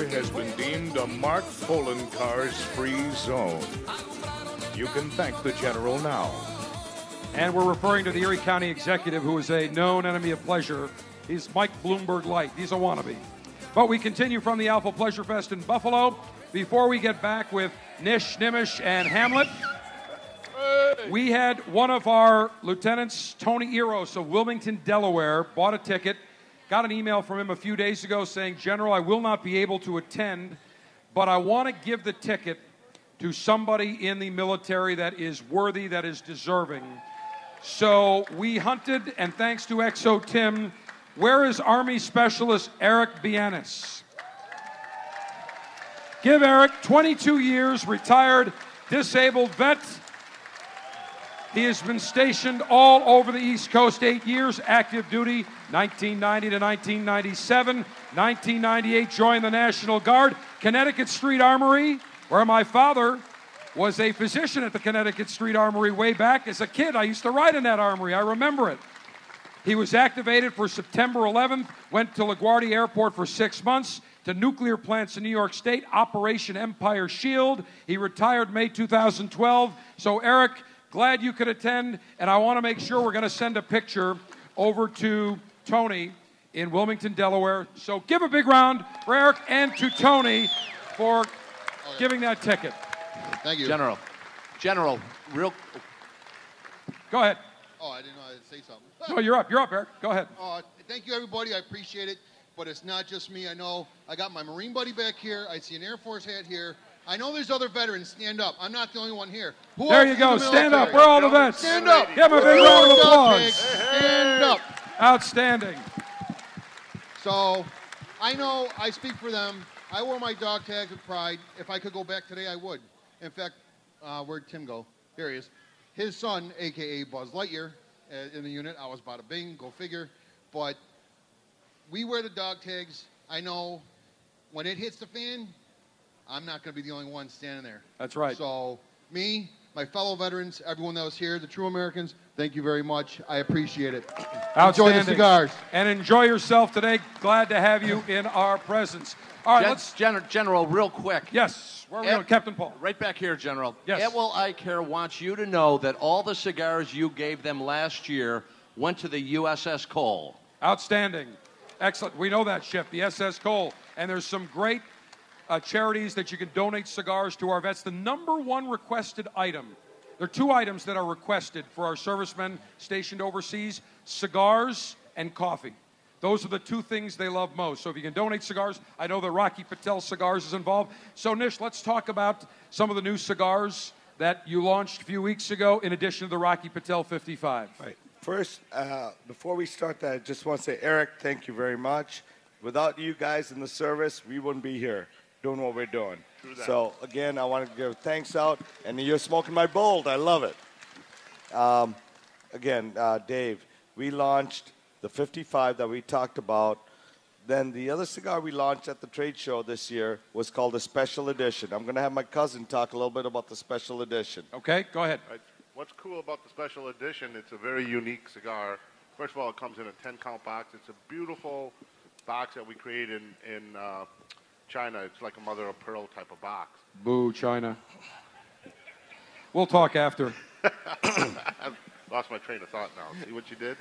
Has been deemed a Mark Poloncarz free zone. You can thank the General now. And we're referring to the Erie County executive who is a known enemy of pleasure. He's Mike Bloomberg Light. He's a wannabe. But we continue from the Alpha Pleasure Fest in Buffalo. Before we get back with Nish, Nimish, and Hamlet, we had one of our lieutenants, Tony Eros of Wilmington, Delaware, bought a ticket. Got an email from him a few days ago saying, General, I will not be able to attend, but I want to give the ticket to somebody in the military that is worthy, that is deserving. So we hunted, and thanks to XO Tim, where is Army Specialist Eric Bianis? Give Eric 22 years, retired, disabled vet. He has been stationed all over the East Coast, eight years, active duty, 1990 to 1997. 1998, joined the National Guard, Connecticut Street Armory, where my father was a physician at the Connecticut Street Armory way back. As a kid, I used to ride in that armory. I remember it. He was activated for September 11th, went to LaGuardia Airport for six months, to nuclear plants in New York State, Operation Empire Shield. He retired May 2012. So, Eric, glad you could attend, and I want to make sure we're going to send a picture over to Tony in Wilmington, Delaware. So give a big round for Eric and to Tony for giving that ticket. Thank you. General. General, real. Go ahead. Oh, I didn't know I had to say something. No, you're up. You're up, Eric. Go ahead. Uh, thank you, everybody. I appreciate it. But it's not just me. I know I got my Marine buddy back here. I see an Air Force hat here. I know there's other veterans. Stand up. I'm not the only one here. Who There you go. the Stand up. We're all the vets. Stand up. Give them a big round of applause. Stand up. Outstanding. So I know I speak for them. I wore my dog tags with pride. If I could go back today, I would. In fact, uh, where'd Tim go? Here he is. His son, aka Buzz Lightyear, uh, in the unit. I was bada bing, go figure. But we wear the dog tags. I know when it hits the fan, I'm not going to be the only one standing there. That's right. So me, my fellow veterans, everyone that was here, the true Americans, thank you very much. I appreciate it. Enjoy Outstanding. the cigars. And enjoy yourself today. Glad to have you in our presence. All right, Gen- let's. Gen- General, real quick. Yes, where are we At- going? Eh, Captain Paul. Right back here, General. Yes. Eh, Atwell Eye Care wants you to know that all the cigars you gave them last year went to the USS Cole. Outstanding. Excellent. We know that ship, the SS Cole. And there's some great uh, charities that you can donate cigars to our vets. The number one requested item, there are two items that are requested for our servicemen stationed overseas cigars and coffee. Those are the two things they love most. So if you can donate cigars, I know that Rocky Patel Cigars is involved. So, Nish, let's talk about some of the new cigars that you launched a few weeks ago in addition to the Rocky Patel 55. Right. First, uh, before we start that, I just want to say, Eric, thank you very much. Without you guys in the service, we wouldn't be here doing what we're doing. So, again, I want to give thanks out. And you're smoking my bold. I love it. Um, again, uh, Dave, we launched the 55 that we talked about. Then the other cigar we launched at the trade show this year was called the Special Edition. I'm going to have my cousin talk a little bit about the Special Edition. Okay, go ahead. Right. What's cool about the special edition, it's a very unique cigar. First of all, it comes in a 10 count box. It's a beautiful box that we created in, in uh, China. It's like a mother of pearl type of box. Boo, China. We'll talk after. I've [COUGHS] lost my train of thought now. See what you did?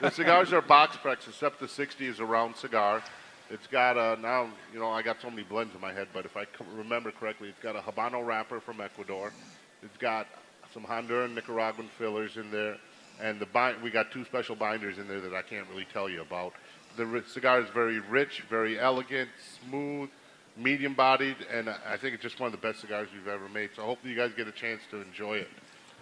the cigars are box pressed, except the 60 is a round cigar. It's got a, now, you know, I got so many blends in my head, but if I remember correctly, it's got a Habano wrapper from Ecuador. It's got some Honduran, Nicaraguan fillers in there. And the bind, we got two special binders in there that I can't really tell you about. The ri- cigar is very rich, very elegant, smooth, medium bodied, and I I think it's just one of the best cigars we've ever made. So hopefully you guys get a chance to enjoy it.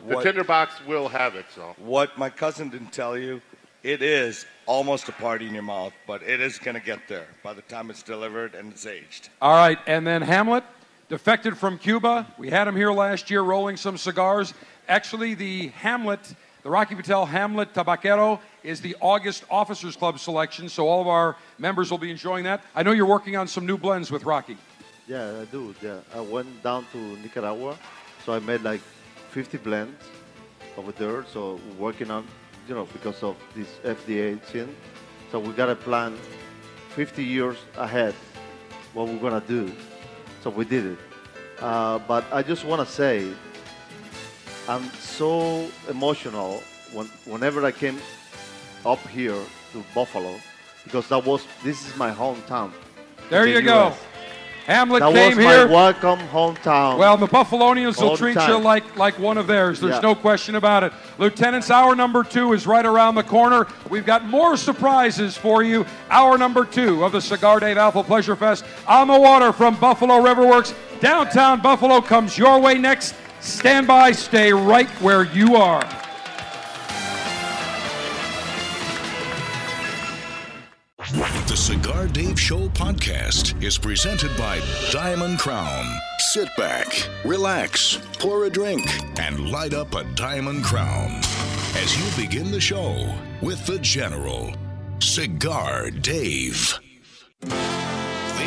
The What- tinderbox will have it, so. What my cousin didn't tell you, it is almost a party in your mouth, but it is going to get there by the time it's delivered and it's aged. All right, and then Hamlet, defected from Cuba. We had him here last year rolling some cigars. Actually, the Hamlet, the Rocky Patel Hamlet Tabaquero, is the August Officers Club selection, so all of our members will be enjoying that. I know you're working on some new blends with Rocky. Yeah, I do. Yeah, I went down to Nicaragua, so I made like 50 blends over there. So working on, you know, because of this FDA thing. So we got a plan 50 years ahead what we're gonna do. So we did it. Uh, but I just want to say, I'm so emotional when, whenever I came up here to Buffalo, because that was this is my hometown. There in you the go. US. Hamlet that came was here. my welcome hometown. Well, the Buffalonians will treat time. you like, like one of theirs. There's Yeah. no question about it. Lieutenants, hour number two is right around the corner. We've got more surprises for you. Hour number two of the Cigar Dave Alpha Pleasure Fest on the water from Buffalo Riverworks. Downtown Buffalo comes your way next. Stand by, stay right where you are. The Cigar Dave Show podcast is presented by Diamond Crown. Sit back, relax, pour a drink, and light up a Diamond Crown as you begin the show with the General, Cigar Dave.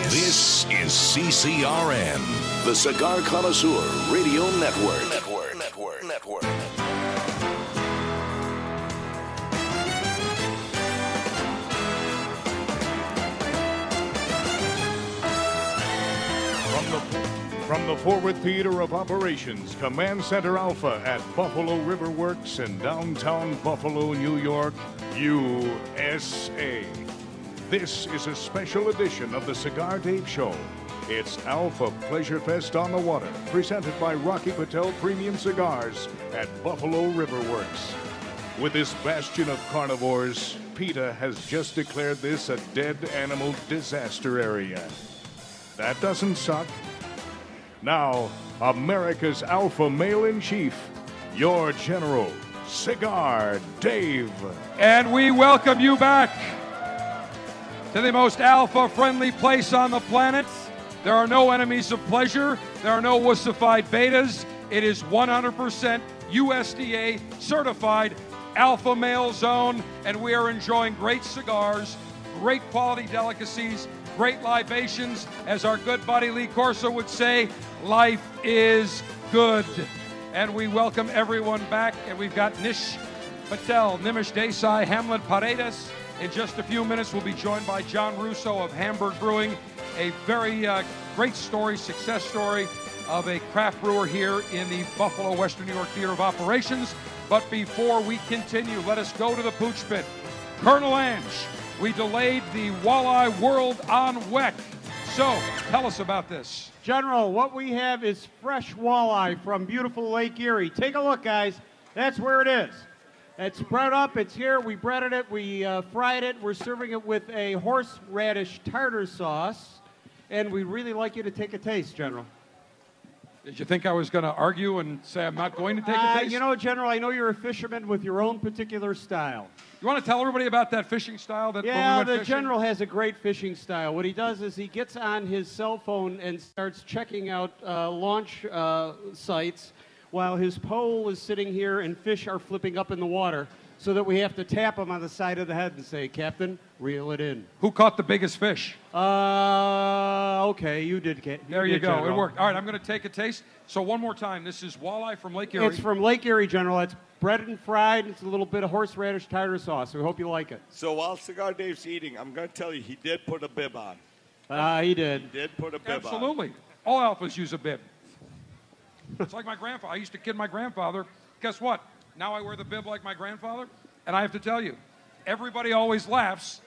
This is CCRN, the Cigar Connoisseur Radio Network. Network, network, network. From the, From the Forward Theater of Operations, Command Center Alpha at Buffalo River Works in downtown Buffalo, New York, USA. This is a special edition of the Cigar Dave Show. It's Alpha Pleasure Fest on the Water, presented by Rocky Patel Premium Cigars at Buffalo River Works. With this bastion of carnivores, PETA has just declared this a dead animal disaster area. That doesn't suck. Now, America's alpha male in chief, your general, Cigar Dave. And we welcome you back to the most alpha friendly place on the planet. There are no enemies of pleasure, there are no wussified betas. It is 100% USDA certified alpha male zone, and we are enjoying great cigars, great quality delicacies, great libations. As our good buddy Lee Corso would say, life is good. And we welcome everyone back, and we've got Nish Patel, Nimish Desai, Hamlet Paredes. In just a few minutes, we'll be joined by John Russo of Hamburg Brewing, a very uh, great story, success story of a craft brewer here in the Buffalo, Western New York Theater of Operations. But before we continue, let us go to the pooch pit. Colonel Ange, we delayed the Walleye World on WEC. So tell us about this. General, what we have is fresh walleye from beautiful Lake Erie. Take a look, guys. That's where it is. It's bred up. It's here. We breaded it. We uh, fried it. We're serving it with a horseradish tartar sauce. And we'd really like you to take a taste, General. Did you think I was going to argue and say I'm not going to take Uh, a taste? you know, General, I know you're a fisherman with your own particular style. You want to tell everybody about that fishing style that we Yeah, went the fishing? general has a great fishing style. What he does is he gets on his cell phone and starts checking out uh, launch uh, sites while his pole is sitting here and fish are flipping up in the water so that we have to tap him on the side of the head and say, Captain, reel it in. Who caught the biggest fish? Uh, okay, you did. Ca- There you did, go. It worked. All right, I'm going to take a taste. So one more time. This is walleye from Lake Erie. It's from Lake Erie, General. It's breaded and fried. And it's a little bit of horseradish tartar sauce. We hope you like it. So while Cigar Dave's eating, I'm going to tell you he did put a bib on. Ah, he did. He did put a bib on. Absolutely. All alphas use a bib. It's like my grandfather. I used to kid my grandfather. Guess what? Now I wear the bib like my grandfather. And I have to tell you, everybody always laughs,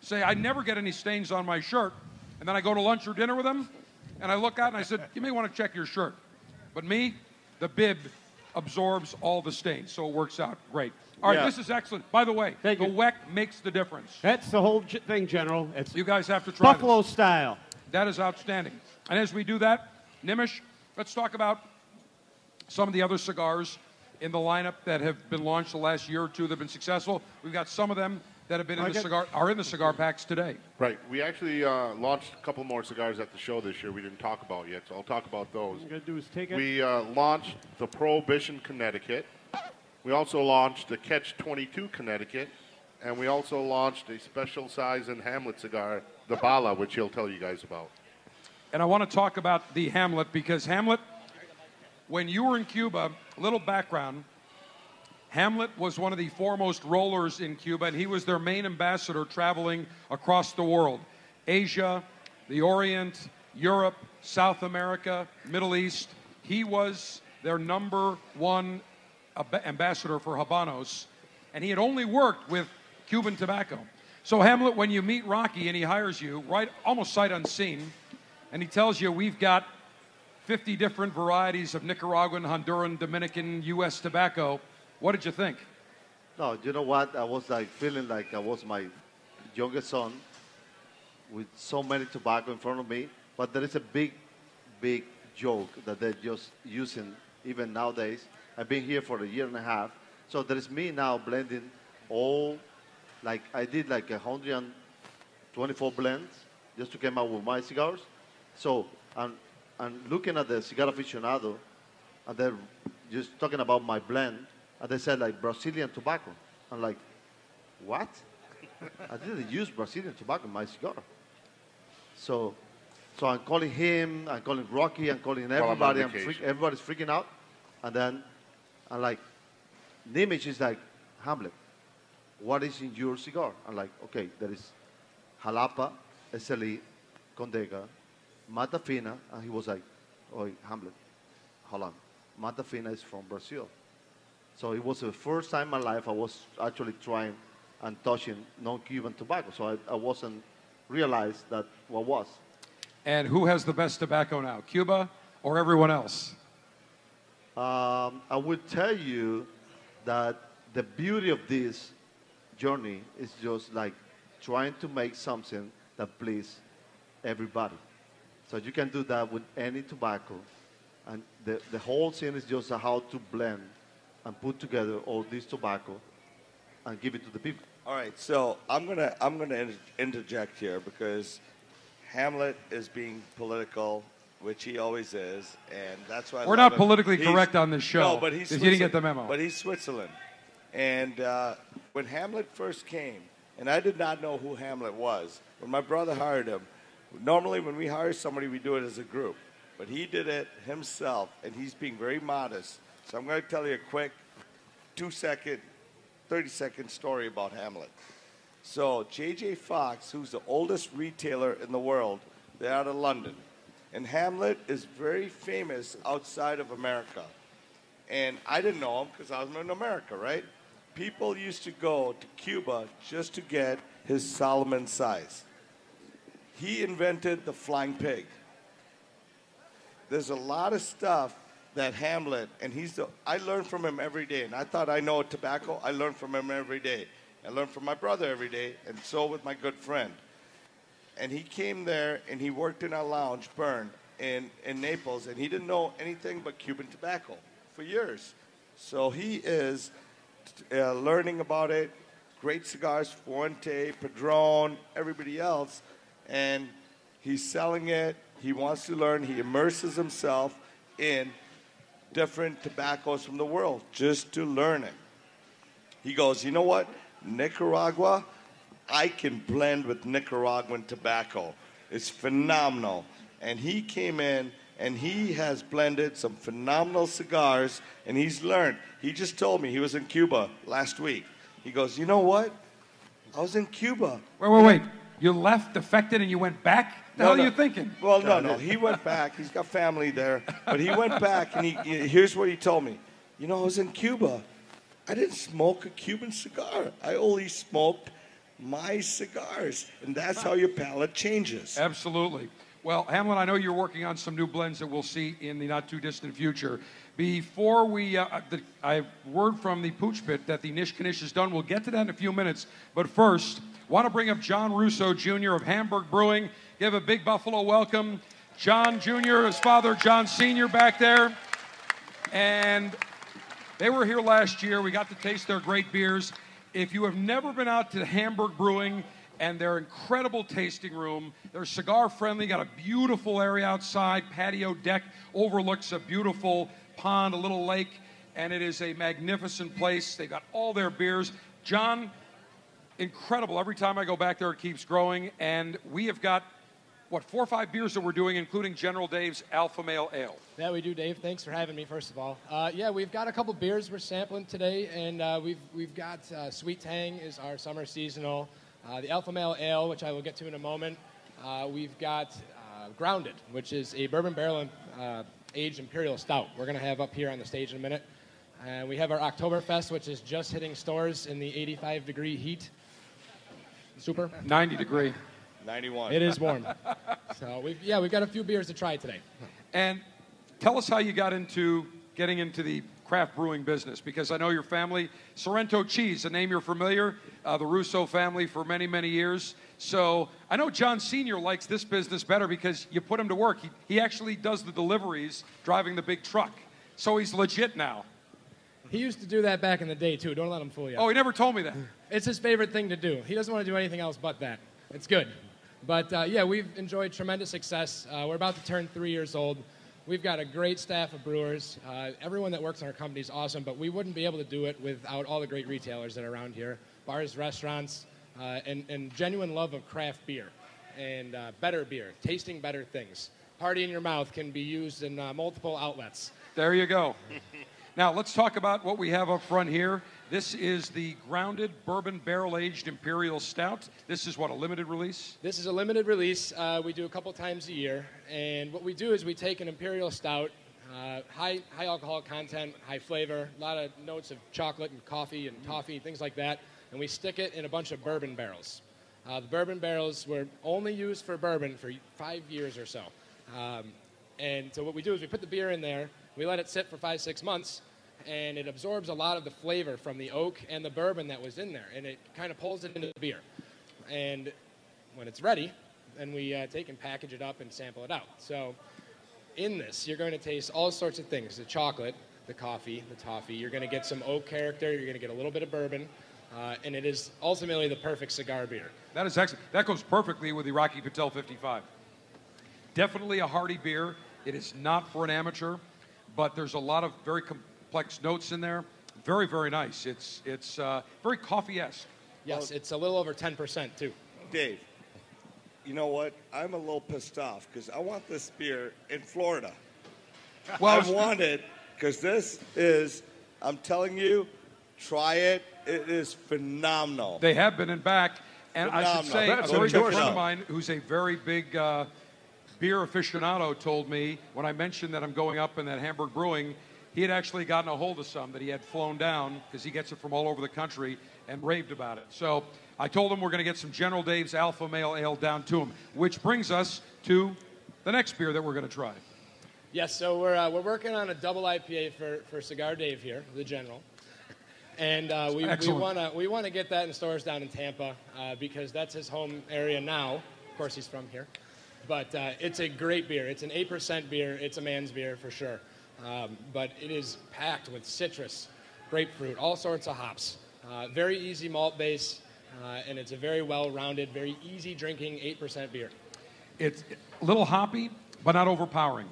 say, I never get any stains on my shirt. And then I go to lunch or dinner with them, and I look out and I said, You may want to check your shirt. But me, the bib absorbs all the stains, so it works out great. All right, Yeah. this is excellent. By the way, Thank the WEC makes the difference. That's the whole j- thing, General. It's you guys have to try Buffalo this. style. That is outstanding. And as we do that, Nimish, let's talk about some of the other cigars in the lineup that have been launched the last year or two that have been successful. We've got some of them that have been in I the get- cigar are in the cigar packs today. Right. We actually uh, launched a couple more cigars at the show this year we didn't talk about yet, so I'll talk about those. What I'm going to do is take it. We uh, launched the Prohibition Connecticut. We also launched the Catch 22 Connecticut. And we also launched a special size and Hamlet cigar, the Bala, which he'll tell you guys about. And I want to talk about the Hamlet because Hamlet, when you were in Cuba, a little background. Hamlet was one of the foremost rollers in Cuba, and he was their main ambassador traveling across the world Asia, the Orient, Europe, South America, Middle East. He was their number one ambassador for Habanos, and he had only worked with Cuban tobacco. So, Hamlet, when you meet Rocky and he hires you, right almost sight unseen, and he tells you, We've got 50 different varieties of Nicaraguan, Honduran, Dominican, U.S. tobacco. What did you think? No, you know what? I was like feeling like I was my youngest son with so many tobacco in front of me. But there is a big, big joke that they're just using even nowadays. I've been here for a year and a half. So there is me now blending all, like I did like 124 blends just to come out with my cigars. So I'm, I'm looking at the cigar aficionado and they're just talking about my blend, and they said like Brazilian tobacco. I'm like, what? I didn't use Brazilian tobacco in my cigar. So, so I'm calling him, I'm calling Rocky, I'm calling While I'm on everybody. I'm freak, everybody's freaking out, and then I'm like, image is like Hamlet. What is in your cigar? I'm like, okay, there is Jalapa, Estelí, Condega, Mata Fina, and he was like, or Hamlet, Holland. Mata Fina is from Brazil. So it was the first time in my life I was actually trying and touching non-Cuban tobacco. So I, I wasn't realized that what was. And who has the best tobacco now, Cuba or everyone else? Um, I would tell you that the beauty of this journey is just like trying to make something that please everybody. So you can do that with any tobacco. And the, the whole thing is just how to blend and put together all this tobacco and give it to the people. All right, so I'm gonna I'm gonna inter- interject here because Hamlet is being political, which he always is, and that's why I We're not him. politically He's- correct on this show, No, but he's 'cause you didn't get the memo. But he's Switzerland, and uh, when Hamlet first came, and I did not know who Hamlet was. When my brother hired him, normally when we hire somebody, we do it as a group, but he did it himself, and he's being very modest. So I'm going to tell you a quick two second, 30 second story about Hamlet. So, J.J. Fox, who's the oldest retailer in the world, they're out of London. And Hamlet is very famous outside of America. And I didn't know him because I was in America, right? People used to go to Cuba just to get his Solomon size. He invented the flying pig. There's a lot of stuff that Hamlet, and he's the, I learn from him every day. And I thought I know tobacco, I learn from him every day. I learn from my brother every day, and so with my good friend. And he came there and he worked in our lounge, Burn, in, in Naples, and he didn't know anything but Cuban tobacco for years. So he is uh, learning about it. Great cigars, Fuente, Padron, everybody else, and he's selling it. He wants to learn. He immerses himself in different tobaccos from the world just to learn it. He goes, you know what? Nicaragua, I can blend with Nicaraguan tobacco. It's phenomenal. And he came in and he has blended some phenomenal cigars and he's learned. He just told me he was in Cuba last week. He goes, you know what? I was in Cuba. Wait, wait, wait. You left, defected, and you went back? The hell are you thinking? Well, no, no. He went back. He's got family there. But he went back and he, he- here's what he told me. You know, I was in Cuba. I didn't smoke a Cuban cigar. I only smoked my cigars. And that's how your palate changes. Absolutely. Well, Hamlet, I know you're working on some new blends that we'll see in the not too distant future. Before we, uh, the, I have word from the Pooch Pit that the Nish Kanish is done. We'll get to that in a few minutes. But first, want to bring up John Russo Jr. of Hamburg Brewing. Give a big Buffalo welcome. John Jr., his father, John Sr., back there. And they were here last year. We got to taste their great beers. If you have never been out to Hamburg Brewing and their incredible tasting room, they're cigar friendly, got a beautiful area outside, patio deck, overlooks a beautiful pond, a little lake, and it is a magnificent place. They've got all their beers. John, incredible. Every time I go back there, it keeps growing. And we have got, what, four or five beers that we're doing, including General Dave's Alpha Male Ale. Yeah, we do, Dave. Thanks for having me, first of all. Uh, yeah, we've got a couple beers we're sampling today, and uh, we've, we've got uh, Sweet Tang is our summer seasonal, uh, the Alpha Male Ale, which I will get to in a moment. Uh, we've got uh, Grounded, which is a bourbon barrel uh, aged imperial stout. We're going to have up here on the stage in a minute. And we have our Oktoberfest, which is just hitting stores in the 85 degree heat. Super. 90 degree. 91. It is warm. [LAUGHS] so we've, yeah, we've got a few beers to try today. And tell us how you got into getting into the craft brewing business because I know your family, Sorrento Cheese, a name you're familiar, uh, the Russo family for many, many years. So I know John Sr. likes this business better because you put him to work. He, he actually does the deliveries driving the big truck. So he's legit now. He used to do that back in the day, too. Don't let him fool you. Oh, he never told me that. It's his favorite thing to do. He doesn't want to do anything else but that. It's good. But uh, yeah, we've enjoyed tremendous success. Uh, we're about to turn three years old. We've got a great staff of brewers. Uh, everyone that works in our company is awesome, but we wouldn't be able to do it without all the great retailers that are around here bars, restaurants, uh, and, and genuine love of craft beer and uh, better beer, tasting better things. Party in your mouth can be used in uh, multiple outlets. There you go. [LAUGHS] Now, let's talk about what we have up front here. This is the grounded bourbon barrel aged imperial stout. This is what a limited release. This is a limited release. Uh, we do a couple times a year, and what we do is we take an imperial stout, uh, high high alcohol content, high flavor, a lot of notes of chocolate and coffee and toffee, things like that, and we stick it in a bunch of bourbon barrels. Uh, the bourbon barrels were only used for bourbon for five years or so, um, and so what we do is we put the beer in there, we let it sit for five six months, and it absorbs a lot of the flavor from the oak and the bourbon that was in there, and it kind of pulls it into the beer. And when it's ready, then we uh, take and package it up and sample it out. So in this, you're going to taste all sorts of things: the chocolate, the coffee, the toffee. You're going to get some oak character. You're going to get a little bit of bourbon, uh, and it is ultimately the perfect cigar beer. That is excellent. That goes perfectly with the Rocky Patel 55. Definitely a hearty beer. It is not for an amateur, but there's a lot of very complex notes in there. Very, very nice. It's it's uh, very coffee-esque. Yes, it's a little over 10% too. Dave, you know what? I'm a little pissed off because I want this beer in Florida. Well, I want it because this is, I'm telling you, try it. It is phenomenal. They have been in back, and I should say, That's a very good friend of mine who's a very big uh, beer aficionado told me when I mentioned that I'm going up in that Hamburg Brewing, he had actually gotten a hold of some that he had flown down because he gets it from all over the country and raved about it. So I told him we're going to get some General Dave's Alpha Male Ale down to him, which brings us to the next beer that we're going to try. Yes, so we're, uh, we're working on a double IPA for, for Cigar Dave here, the General. And uh, we, we want to we wanna get that in stores down in Tampa uh, because that's his home area now. Of course, he's from here. But uh, it's a great beer. It's an 8% beer. It's a man's beer for sure. Um, but it is packed with citrus, grapefruit, all sorts of hops. Uh, very easy malt base, uh, and it's a very well rounded, very easy drinking 8% beer. It's a little hoppy, but not overpowering.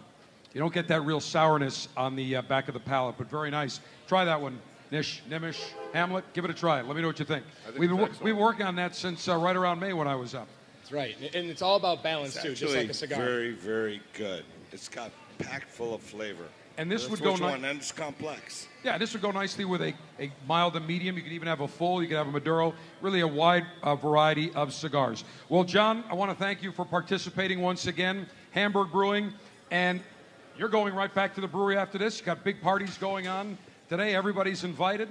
You don't get that real sourness on the uh, back of the palate, but very nice. Try that one, Nish, Nimish, Hamlet. Give it a try. Let me know what you think. Think We've been, excellent. we've been working on that since uh, right around May when I was up. That's right. And it's all about balance, It's too, just like a cigar. very, very good. It's got packed full of flavor. And this That's would go nice. and it's complex. Yeah, this would go nicely with a, a mild and medium. You could even have a full. You could have a Maduro. Really a wide uh, variety of cigars. Well, John, I want to thank you for participating once again. Hamburg Brewing, and you're going right back to the brewery after this. You got big parties going on today. Everybody's invited.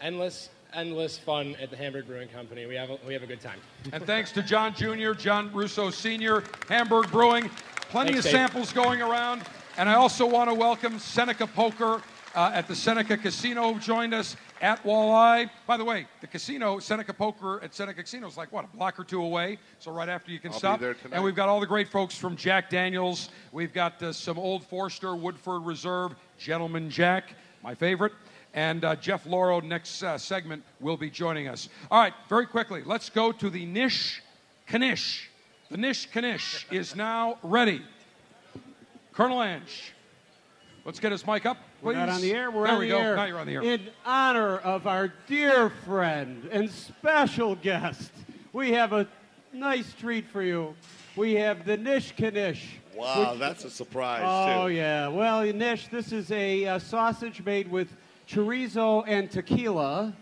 Endless, endless fun at the Hamburg Brewing Company. We have a, we have a good time. And thanks to John Jr., John Russo Sr., Hamburg Brewing. Plenty Thanks, of Dave. samples going around. And I also want to welcome Seneca Poker uh, at the Seneca Casino who joined us at Walleye. By the way, the casino, Seneca Poker at Seneca Casino is like, what, a block or two away? So right after you can I'll stop. and we've got all the great folks from Jack Daniels. We've got uh, some Old Forester, Woodford Reserve, Gentleman Jack, my favorite. And uh, Jeff Lauro, next uh, segment, will be joining us. All right, very quickly, let's go to the Nish Knish. The Nish Knish is now ready. Colonel Ange, let's get his mic up, please. We're not on the air. We're there on we the go. air. Now you're on the air. In honor of our dear friend and special guest, we have a nice treat for you. We have the Nish Knish. Wow, which- that's a surprise, Oh too. yeah. Well, Nish, this is a uh, sausage made with chorizo and tequila.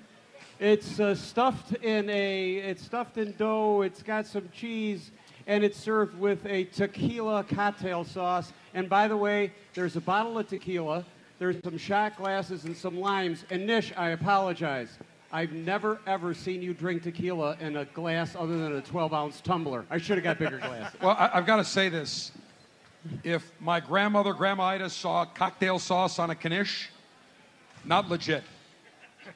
It's uh, stuffed in a. It's stuffed in dough. It's got some cheese, and it's served with a tequila cocktail sauce. And by the way, there's a bottle of tequila. There's some shot glasses and some limes. And Nish, I apologize. I've never ever seen you drink tequila in a glass other than a 12 ounce tumbler. I should have got bigger glasses. [LAUGHS] Well, I, I've got to say this. If my grandmother, Grandma Ida, saw cocktail sauce on a Knish, not legit.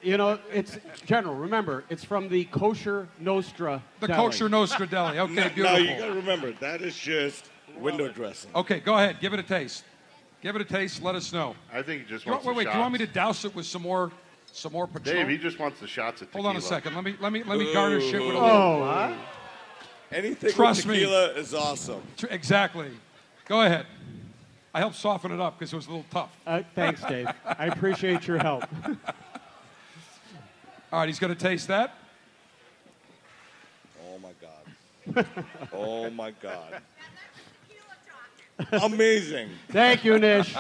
You know, it's General. Remember, it's from the Kosher Nostra. The Deli. kosher Nostra Deli. Okay, [LAUGHS] No, beautiful. No, you got to remember, that is just window dressing. Okay, go ahead. Give it a taste. Give it a taste. Let us know. I think he just Do you want- wants wait, the wait. Do you want me to shots. douse it with some more, some more Patron? Dave, he just wants the shots of tequila. Hold on a second. Let me, let me, let me garnish it with a little. Oh. Anything Trust with me. tequila is awesome. Tr- Exactly. Go ahead. I helped soften it up because it was a little tough. Uh, thanks, Dave. I appreciate your help. [LAUGHS] All right, he's going to taste that. Oh my God. oh my God. Amazing. Thank you, Nish.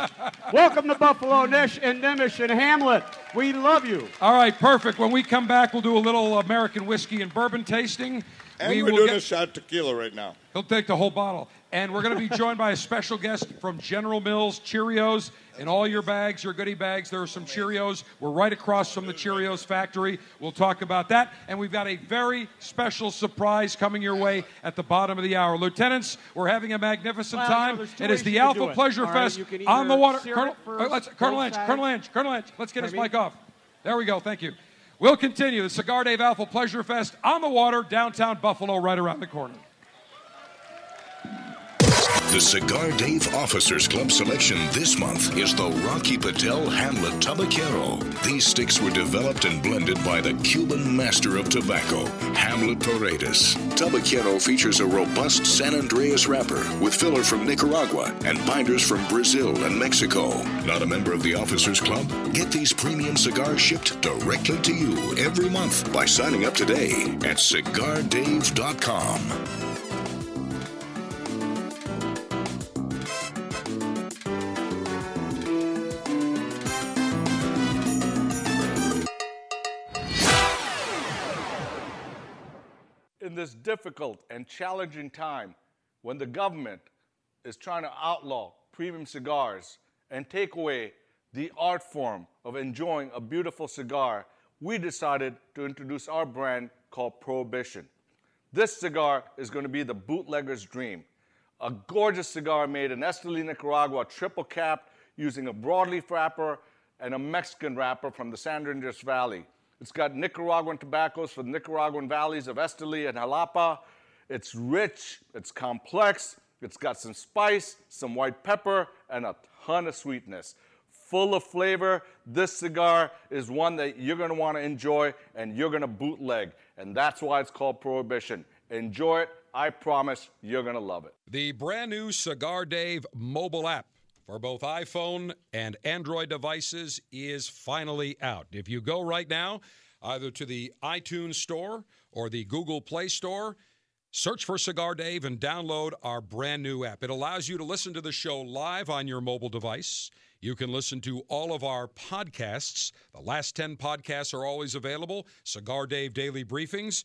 Welcome to Buffalo, Nish and Nimish and Hamlet. We love you. All right, perfect. When we come back, we'll do a little American whiskey and bourbon tasting. And we we're will doing get- a shot tequila right now. He'll take the whole bottle. And we're going to be joined by a special guest from General Mills Cheerios. In all your bags, your goodie bags, there are some Cheerios. We're right across from the Cheerios factory. We'll talk about that. And we've got a very special surprise coming your way at the bottom of the hour. Lieutenants, we're having a magnificent Well, you know, time. there's it is the Alpha. Pleasure All right, Fest on the water. Colonel, first, uh, let's- Colonel both Lynch. Colonel Lynch, Colonel Lynch, let's get his Pardon mic off. There we go. Thank you. We'll continue the Cigar Dave Alpha Pleasure Fest on the water, downtown Buffalo, right around the corner. The Cigar Dave Officers Club selection this month is the Rocky Patel Hamlet Tabacero. These sticks were developed and blended by the Cuban master of tobacco, Hamlet Paredes. Tabacero features a robust San Andrés wrapper with filler from Nicaragua and binders from Brazil and Mexico. Not a member of the Officers Club? Get these premium cigars shipped directly to you every month by signing up today at cigardave.com. this difficult and challenging time when the government is trying to outlaw premium cigars and take away the art form of enjoying a beautiful cigar, we decided to introduce our brand called Prohibition. This cigar is going to be the bootlegger's dream. A gorgeous cigar made in Estelí, Nicaragua, triple capped using a broadleaf wrapper and a Mexican wrapper from the San Andrés Valley. It's got Nicaraguan tobaccos from the Nicaraguan valleys of Estelí and Jalapa. It's rich, it's complex, it's got some spice, some white pepper, and a ton of sweetness. Full of flavor, this cigar is one that you're gonna wanna enjoy and you're gonna bootleg. And that's why it's called Prohibition. Enjoy it, I promise you're gonna love it. The brand new Cigar Dave mobile app for both iPhone and Android devices is finally out. If you go right now, either to the iTunes Store or the Google Play Store, search for Cigar Dave and download our brand new app. It allows you to listen to the show live on your mobile device. You can listen to all of our podcasts. The last 10 podcasts are always available, Cigar Dave Daily Briefings.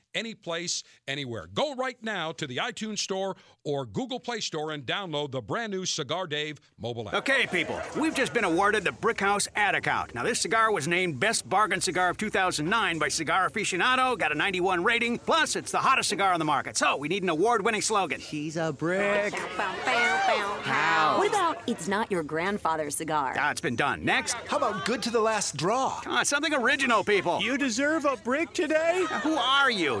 any place, anywhere. Go right now to the iTunes Store or Google Play Store and download the brand new Cigar Dave mobile app. Okay, people, we've just been awarded the Brickhouse Ad Account. Now, this cigar was named Best Bargain Cigar of 2009 by Cigar Aficionado, got a 91 rating, plus it's the hottest cigar on the market. So, we need an award winning slogan. He's a brick. How? What about it's not your grandfather's cigar? Ah, it's been done. Next. How about good to the last draw? Come on, something original, people. You deserve a brick today? Who are you?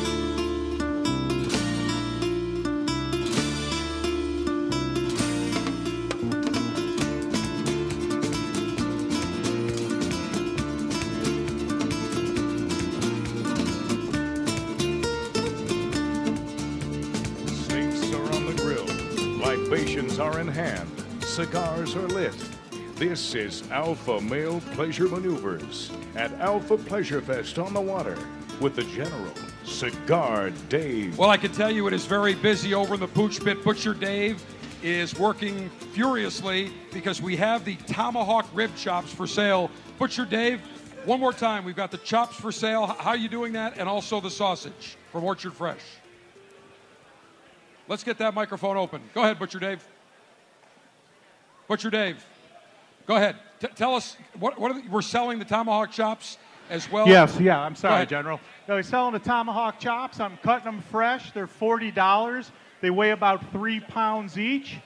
are lit. This is Alpha Male Pleasure Maneuvers at Alpha Pleasure Fest on the water with the General Cigar Dave. Well, I can tell you it is very busy over in the Pooch Pit. Butcher Dave is working furiously because we have the tomahawk rib chops for sale. Butcher Dave, One more time, we've got the chops for sale. How are you doing that? And also the sausage from Orchard Fresh. Let's get that microphone open. Go ahead, Butcher Dave. Butcher Dave, go ahead. T- tell us what, what are the, we're selling the tomahawk chops as well. Yes, yeah, I'm sorry. General. No, we're selling the tomahawk chops. I'm cutting them fresh. They're $40. They weigh about three pounds each.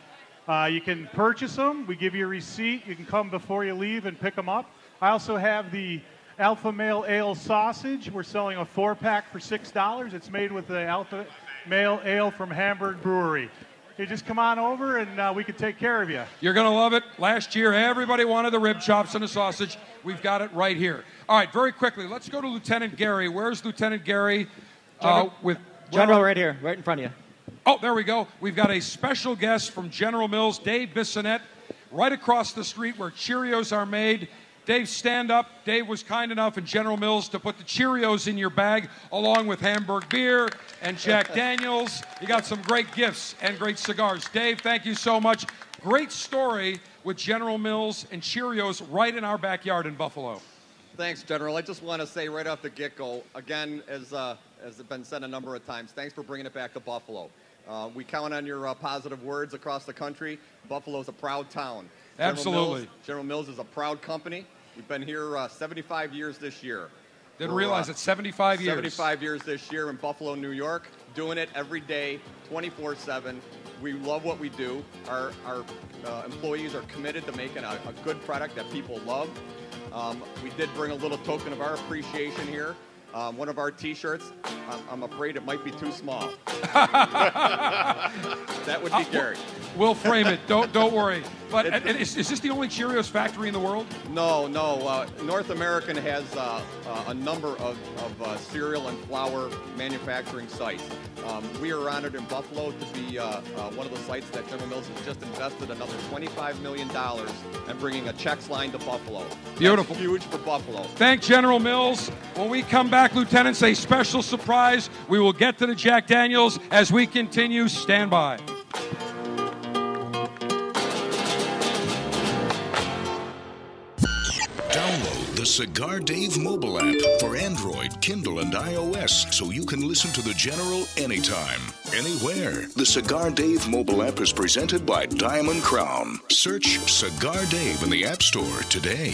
Uh, you can purchase them. We give you a receipt. You can come before you leave and pick them up. I also have the Alpha Male Ale sausage. We're selling a four pack for $6. It's made with the Alpha Male Ale from Hamburg Brewery. You just come on over and uh, we can take care of you. You're going to love it. Last year, everybody wanted the rib chops and the sausage. We've got it right here. All right, very quickly, let's go to Lieutenant Gary. Where's Lieutenant Gary? Uh, with General, where- right here, right in front of you. Oh, there we go. We've got a special guest from General Mills, Dave Bissonette, right across the street where Cheerios are made. Dave, stand up. Dave was kind enough in General Mills to put the Cheerios in your bag along with Hamburg beer and Jack [LAUGHS] Daniels. You got some great gifts and great cigars. Dave, thank you so much. Great story with General Mills and Cheerios right in our backyard in Buffalo. Thanks, General. I just want to say right off the get-go, again, as as has been said a number of times, thanks for bringing it back to Buffalo. Uh, we count on your uh, positive words across the country. Buffalo's a proud town. General Absolutely. Mills, General Mills is a proud company. We've been here uh, 75 years this year. Didn't We're, realize uh, it's 75 years. 75 years this year in Buffalo, New York, doing it every day, 24 7. We love what we do. Our, our uh, employees are committed to making a, a good product that people love. Um, we did bring a little token of our appreciation here. Um, one of our T-shirts. I'm, I'm afraid it might be too small. [LAUGHS] that would be Gary. We'll frame it. Don't don't worry. But is, is this the only Cheerios factory in the world? No, no. Uh, North American has uh, uh, a number of, of uh, cereal and flour manufacturing sites. Um, we are honored in Buffalo to be uh, uh, one of the sites that General Mills has just invested another $25 million and bringing a Chex line to Buffalo. That's Beautiful. huge for Buffalo. Thank General Mills. When we come back, Lieutenants, a special surprise. We will get to the Jack Daniels as we continue. Stand by. Download the Cigar Dave mobile app for Android, Kindle, and iOS so you can listen to the General anytime, anywhere. The Cigar Dave mobile app is presented by Diamond Crown. Search Cigar Dave in the App Store today.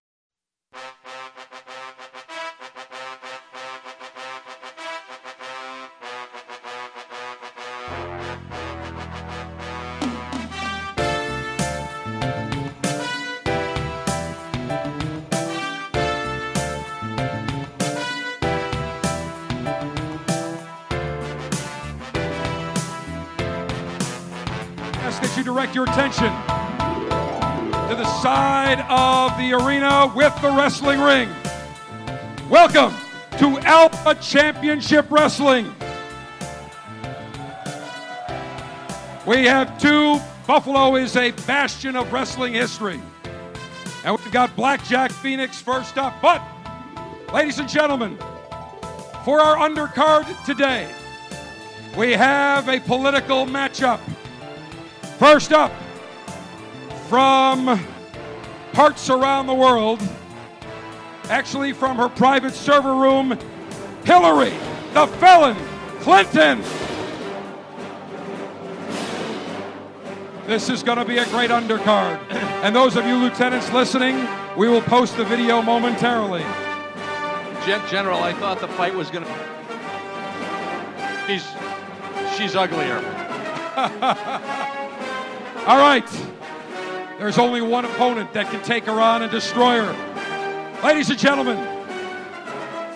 Your attention to the side of the arena with the wrestling ring. Welcome to Alpha Championship Wrestling. We have two. Buffalo is a bastion of wrestling history. And we've got Blackjack Phoenix first up. But, ladies and gentlemen, for our undercard today, we have a political matchup. First up, from parts around the world, actually from her private server room, Hillary, the felon, Clinton. This is going to be a great undercard. And those of you lieutenants listening, we will post the video momentarily. Gen- General, I thought the fight was going to. She's she's uglier. [LAUGHS] All right. There's only one opponent that can take her on and destroy her. Ladies and gentlemen,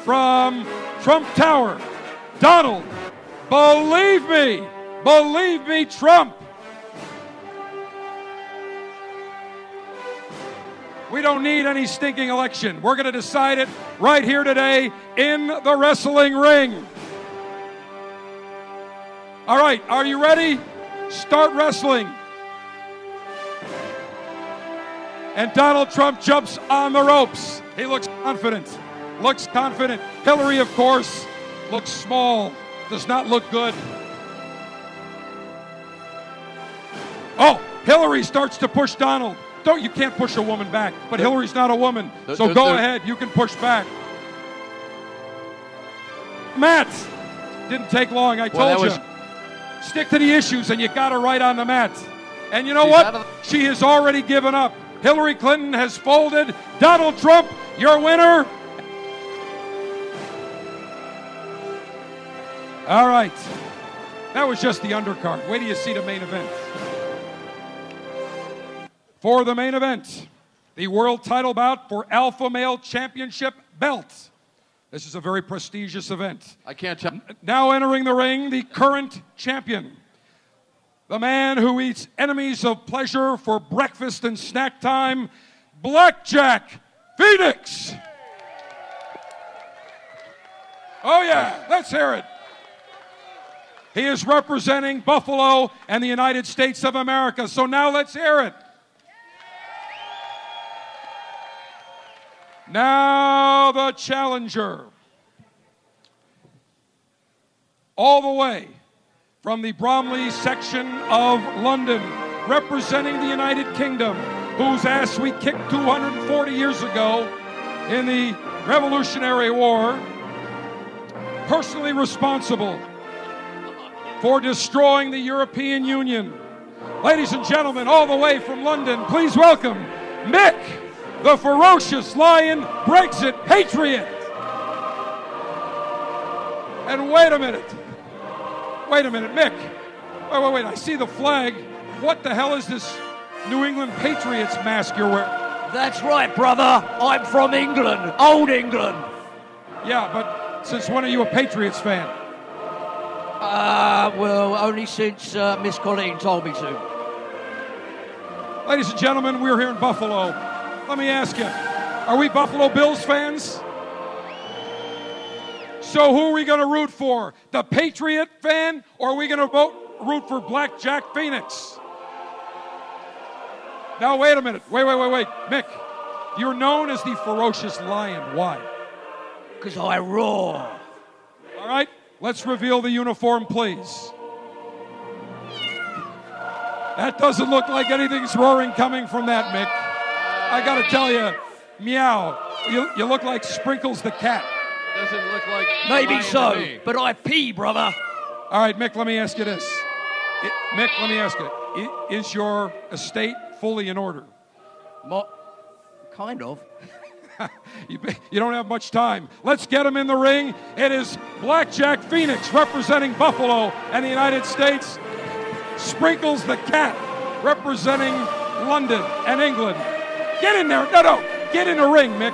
from Trump Tower, Donald, believe me, believe me, Trump. We don't need any stinking election. We're going to decide it right here today in the wrestling ring. All right, are you ready? Start wrestling. And Donald Trump jumps on the ropes. He looks confident. Looks confident. Hillary, of course, looks small. Does not look good. Oh, Hillary starts to push Donald. Don't you can't push a woman back. But Hillary's not a woman. So go ahead. You can push back. Matt. Didn't take long. I Well, told you. Stick to the issues and you got her right on the mat. And you know She's what? of She has already given up. Hillary Clinton has folded. Donald Trump, your winner. All right. That was just the undercard. Wait till you see the main event. For the main event, the world title bout for Alpha Male Championship belt. This is a very prestigious event. I can't tell. Now entering the ring, the current champion. The man who eats enemies of pleasure for breakfast and snack time, Blackjack Phoenix. Oh, yeah, let's hear it. He is representing Buffalo and the United States of America. So now let's hear it. Now the challenger. All the way from the Bromley section of London, representing the United Kingdom, whose ass we kicked 240 years ago in the Revolutionary War, personally responsible for destroying the European Union. Ladies and gentlemen, all the way from London, please welcome Mick, the ferocious lion Brexit patriot. And wait a minute. Wait a minute, Mick. Wait, wait, wait. I see the flag. What the hell is this New England Patriots mask you're wearing? That's right, brother. I'm from England, old England. Yeah, but since when are you a Patriots fan? Uh, well, only since uh, Miss Colleen told me to. Ladies and gentlemen, we're here in Buffalo. Let me ask you, are we Buffalo Bills fans? So who are we going to root for? The Patriot fan, or are we going to vote root for Black Jack Phoenix? Now wait a minute. Wait, wait, wait, wait. Mick, you're known as the ferocious lion. Why? Because I roar. All right, let's reveal the uniform, please. That doesn't look like anything's roaring coming from that, Mick. I got to tell you, meow. You, you look like Sprinkles the cat. Doesn't look like. Maybe so, but I pee, brother. All right, Mick, let me ask you this. I- Mick, let me ask you. I- Is your estate fully in order? Mo- kind of. [LAUGHS] You, you don't have much time. Let's get him in the ring. It is Blackjack Phoenix representing Buffalo and the United States. Sprinkles the cat representing London and England. Get in there. No, no. Get in the ring, Mick.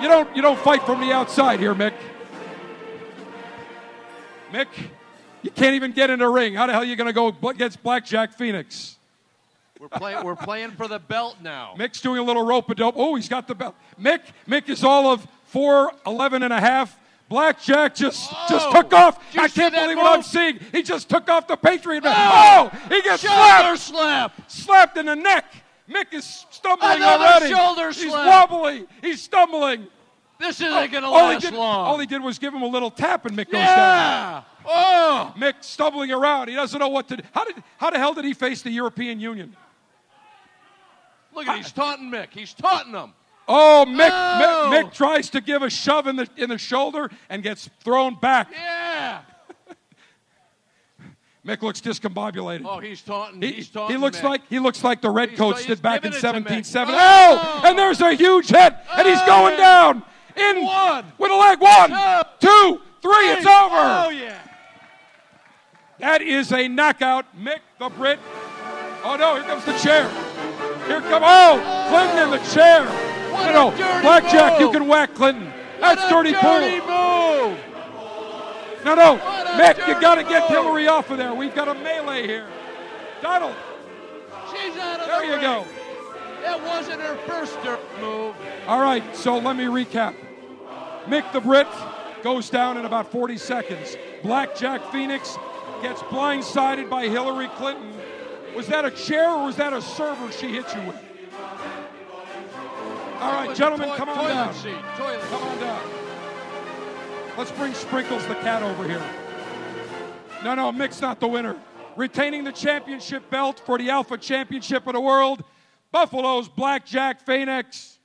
You don't you don't fight from the outside here, Mick. Mick, you can't even get in the ring. How the hell are you going to go against Blackjack Phoenix? We're playing. We're playing for the belt now. Mick's doing a little rope a dope. Oh, he's got the belt. Mick, Mick is all of 4'11 and a half, Blackjack just just Oh, took off. I can't believe what I'm seeing. He just took off the Patriot man. Oh, oh, he gets slapped. slap. Slapped in the neck. Mick is stumbling Another already. shoulder He's slap. wobbly. He's stumbling. This isn't going to last did, long. All he did was give him a little tap, and Mick goes Yeah. down. Oh, Mick stumbling around. He doesn't know what to do. How did how the hell did he face the European Union? Look at he's taunting Mick. He's taunting him. Oh, Mick, Oh. Mick, Mick tries to give a shove in the in the shoulder and gets thrown back. Yeah. Mick looks discombobulated. Oh, he's taunting. He, he's taunting he looks Mick. like he looks like the Redcoats did back in giving it to Mick. 1770. Oh! Oh, and there's a huge hit, and he's oh! going down in One. with a leg. One, two, three. It's over. Oh yeah. That is a knockout. Mick the Brit. Oh no, here comes the chair. Here come oh Clinton in the chair. What dirty blackjack. You can whack Clinton. That's dirty dirty pool. move. No, no, Mick, you got to get. Hillary off of there. We've got a melee here. Donald, She's out of there the you ring. go. That wasn't her first dirt move. All right, so let me recap. Mick the Brit goes down in about 40 seconds. Blackjack Phoenix gets blindsided by Hillary Clinton. Was that a chair or was that a server she hit you with? All right, gentlemen, come on down. Come on down. Let's bring Sprinkles the cat over here. No, no, Mick's not the winner. Retaining the championship belt for the Alpha Championship of the World, Buffalo's Blackjack Phoenix.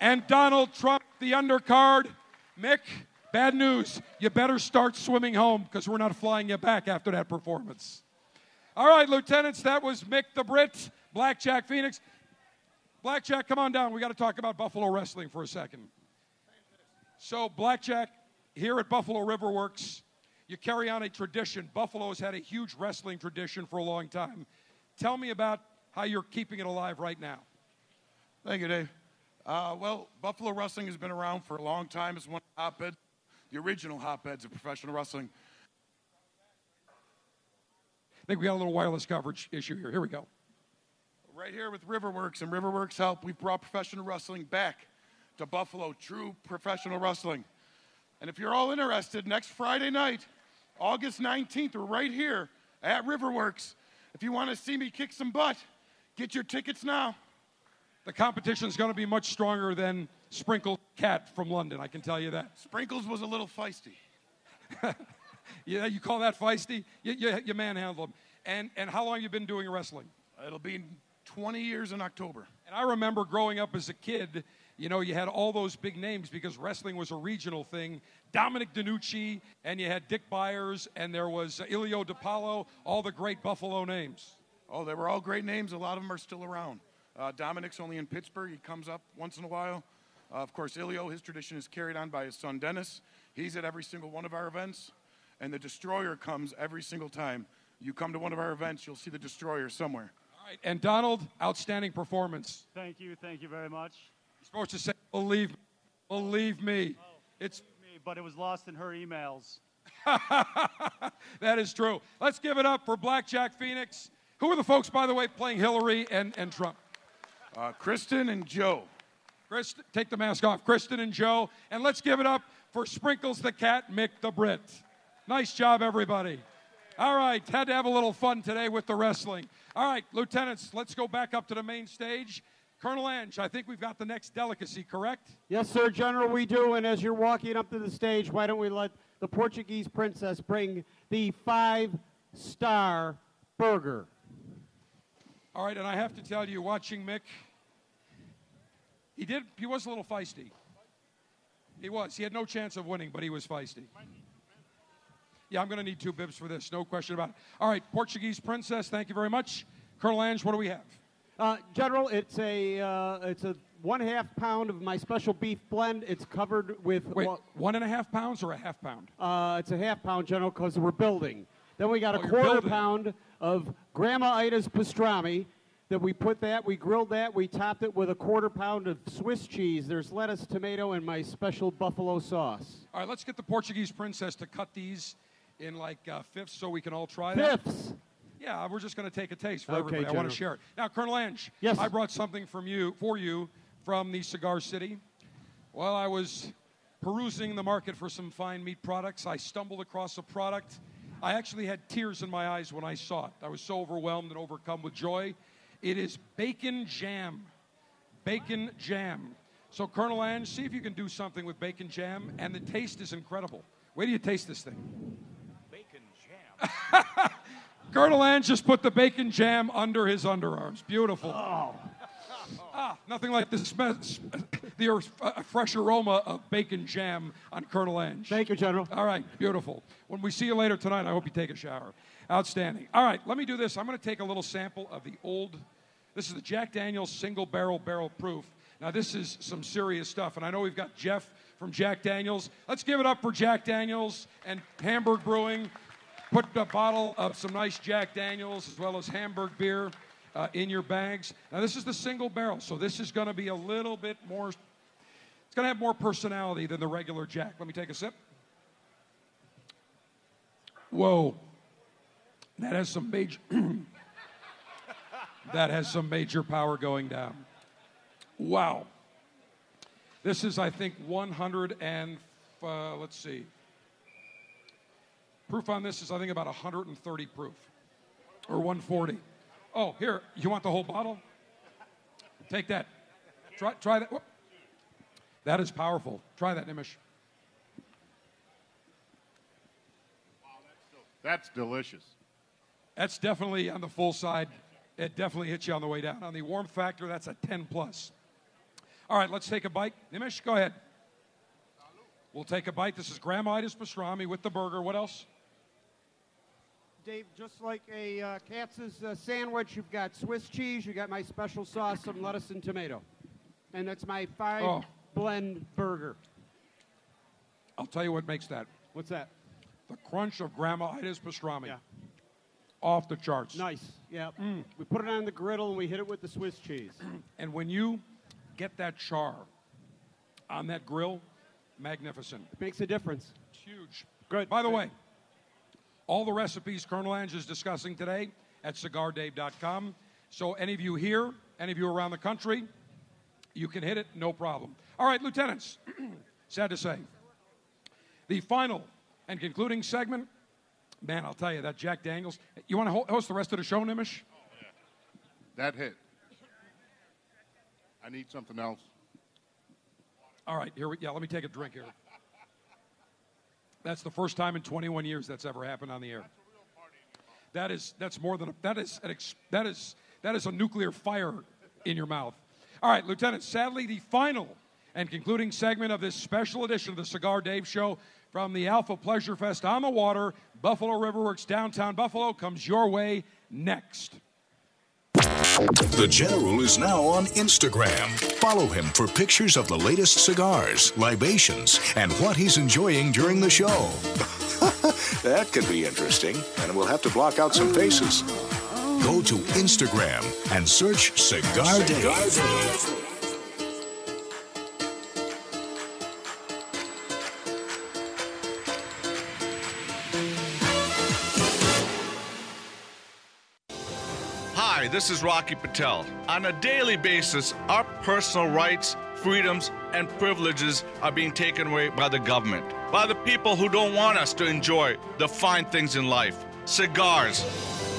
And Donald Trump, the undercard. Mick, bad news. You better start swimming home because we're not flying you back after that performance. All right, lieutenants, that was Mick the Brit, Blackjack Phoenix. Blackjack, come on down. We got to talk about Buffalo wrestling for a second. So, Blackjack, here at Buffalo River Works, you carry on a tradition. Buffalo has had a huge wrestling tradition for a long time. Tell me about how you're keeping it alive right now. Thank you, Dave. Uh, well, Buffalo wrestling has been around for a long time. It's one of the hotbeds, the original hotbeds of professional wrestling. I think we got a little wireless coverage issue here. Here we go. Right here with Riverworks and Riverworks Help, we've brought professional wrestling back to Buffalo, true professional wrestling. And if you're all interested, next Friday night, August 19th, we're right here at Riverworks. If you want to see me kick some butt, get your tickets now. The competition is going to be much stronger than Sprinkle Cat from London, I can tell you that. Sprinkles was a little feisty. [LAUGHS] Yeah, you call that feisty? You, you, you manhandle him. And, and how long you been doing wrestling? It'll be 20 years in October. And I remember growing up as a kid, you know, you had all those big names because wrestling was a regional thing. Dominic DeNucci, and you had Dick Byers, and there was Ilio DiPaolo, all the great Buffalo names. Oh, they were all great names. A lot of them are still around. Uh, Dominic's only in Pittsburgh. He comes up once in a while. Uh, of course, Ilio, his tradition is carried on by his son Dennis. He's at every single one of our events. And the Destroyer comes every single time. You come to one of our events, you'll see the Destroyer somewhere. All right, and Donald, outstanding performance. Thank you, thank you very much. You're supposed to say, believe me, believe me. It's Me, But it was lost in her emails. [LAUGHS] that is true. Let's give it up for Blackjack Phoenix. Who are the folks, by the way, playing Hillary and, and Trump? Uh, Kristen and Joe. Chris, take the mask off. Kristen and Joe. And let's give it up for Sprinkles the Cat, Mick the Brit. Nice job, everybody. All right, had to have a little fun today with the wrestling. All right, lieutenants, let's go back up to the main stage. Colonel Ange, I think we've got the next delicacy, correct? Yes, sir, General, we do. And as you're walking up to the stage, why don't we let the Portuguese princess bring the five star burger? All right, and I have to tell you, watching Mick, he did. He was a little feisty. He was. He had no chance of winning, but he was feisty. Yeah, I'm going to need two bibs for this, no question about it. All right, Portuguese princess, thank you very much. Colonel Ange, what do we have? Uh, General, it's a uh, it's a one half pound of my special beef blend. It's covered with Wait, well, one and a half pounds or a half pound? uh, it's a half pound, General, because we're building. Then we got Oh, a you're quarter pound of Grandma Ida's pastrami. That we put that, we grilled that, we topped it with a quarter pound of Swiss cheese. There's lettuce, tomato, and my special buffalo sauce. All right, let's get the Portuguese princess to cut these in like uh, fifths so we can all try that. Fifths. Yeah, we're just going to take a taste for Okay, everybody. I want to share it. Now, Colonel Ange, Yes. I brought something from you for you from the Cigar City. Well, I was perusing the market for some fine meat products, I stumbled across a product. I actually had tears in my eyes when I saw it. I was so overwhelmed and overcome with joy. It is bacon jam. Bacon jam. So, Colonel Ange, see if you can do something with bacon jam, and the taste is incredible. Where do you taste this thing. Bacon jam. [LAUGHS] Colonel Ange just put the bacon jam under his underarms. Beautiful. Ah, nothing like the, sm- the uh, fresh aroma of bacon jam on Colonel Ange. Thank you, General. All right, beautiful. When we see you later tonight, I hope you take a shower. Outstanding. All right, let me do this. I'm going to take a little sample of the old. This is the Jack Daniels single barrel barrel proof. Now, this is some serious stuff, and I know we've got Jeff from Jack Daniels. Let's give it up for Jack Daniels and Hamburg Brewing. Put a bottle of some nice Jack Daniels as well as Hamburg beer uh, in your bags. Now, this is the single barrel, so this is going to be a little bit more. It's going to have more personality than the regular Jack. Let me take a sip. Whoa. That has some major. [CLEARS THROAT] that has some major power going down. Wow. This is, I think, 100 and uh, let's see. Proof on this is, I think, about 130 proof or 140. Oh, here, you want the whole bottle? Take that. Try, try that. Whoop. That is powerful. Try that, Nimish. That's delicious. That's definitely on the full side. It definitely hits you on the way down. On the warm factor, that's a 10 plus. All right, let's take a bite. Nimish, go ahead. We'll take a bite. This is Grandma Ida's pastrami with the burger. What else? Dave, just like a uh, Katz's uh, sandwich, you've got Swiss cheese, you got my special sauce, some lettuce and tomato. And that's my five Oh. blend burger. I'll tell you what makes that. What's that? The crunch of Grandma Ida's pastrami. Yeah. Off the charts. Nice. Yeah. We put it on the griddle and we hit it with the Swiss cheese. [CLEARS THROAT] And when you get that char on that grill, magnificent. Makes a difference. It's huge. Good. By the way, all the recipes Colonel Ange is discussing today at cigardave.com. So any of you here, any of you around the country, you can hit it, no problem. All right, lieutenants, [CLEARS THROAT] sad to say. The final and concluding segment, man, I'll tell you, that Jack Daniels. You want to host the rest of the show, Nimish? That hit. I need something else. All right, here we yeah, let me take a drink here. That's the first time in 21 years that's ever happened on the air. That is that's more than a, that is an ex, that is that is a nuclear fire in your mouth. All right, Lieutenant, sadly the final and concluding segment of this special edition of the Cigar Dave show from the Alpha Pleasure Fest on the water, Buffalo Riverworks downtown Buffalo comes your way next. The General is now on Instagram. Follow him for pictures of the latest cigars, libations, and what he's enjoying during the show. [LAUGHS] that could be interesting, and we'll have to block out some faces. Go to Instagram and search Cigar Dave. Hi, this is Rocky Patel. On a daily basis, our personal rights, freedoms, and privileges are being taken away by the government, by the people who don't want us to enjoy the fine things in life. Cigars.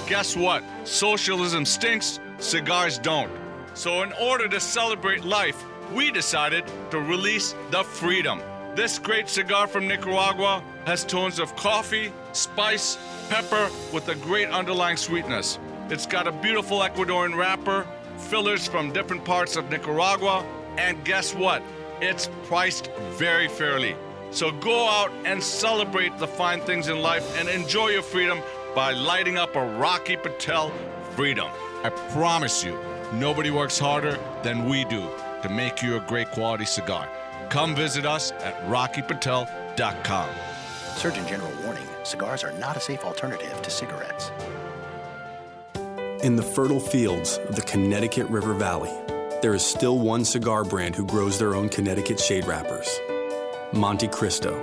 Guess what? Socialism stinks, cigars don't. So, in order to celebrate life, we decided to release the freedom. This great cigar from Nicaragua has tones of coffee, spice, pepper with a great underlying sweetness. It's got a beautiful Ecuadorian wrapper, fillers from different parts of Nicaragua, and guess what? It's priced very fairly. So go out and celebrate the fine things in life and enjoy your freedom by lighting up a Rocky Patel freedom. I promise you, nobody works harder than we do to make you a great quality cigar. Come visit us at rockypatel.com. Surgeon General warning cigars are not a safe alternative to cigarettes. In the fertile fields of the Connecticut River Valley, there is still one cigar brand who grows their own Connecticut shade wrappers Monte Cristo.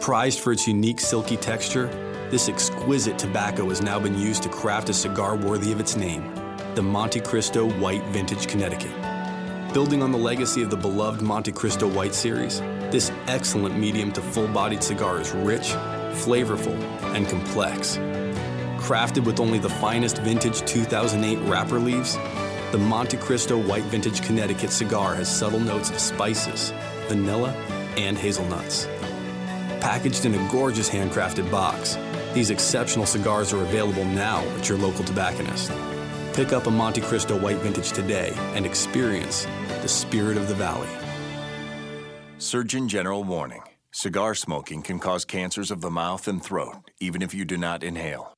Prized for its unique silky texture, this exquisite tobacco has now been used to craft a cigar worthy of its name the Monte Cristo White Vintage Connecticut. Building on the legacy of the beloved Monte Cristo White Series, this excellent medium to full bodied cigar is rich, flavorful, and complex. Crafted with only the finest vintage 2008 wrapper leaves, the Monte Cristo White Vintage Connecticut cigar has subtle notes of spices, vanilla, and hazelnuts. Packaged in a gorgeous handcrafted box, these exceptional cigars are available now at your local tobacconist. Pick up a Monte Cristo White Vintage today and experience the spirit of the valley. Surgeon General warning cigar smoking can cause cancers of the mouth and throat, even if you do not inhale.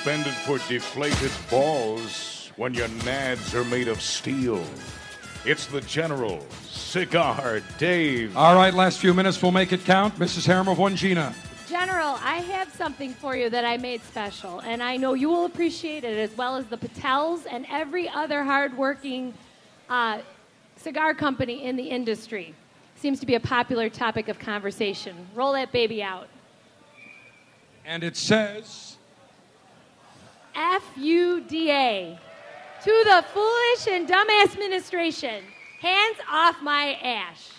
Suspended for deflated balls when your nads are made of steel. It's the General Cigar Dave. All right, last few minutes, we'll make it count. Mrs. Harem of One Gina. General, I have something for you that I made special, and I know you will appreciate it as well as the Patels and every other hardworking uh, cigar company in the industry. Seems to be a popular topic of conversation. Roll that baby out. And it says. FUDA. To the foolish and dumbass administration, hands off my ash.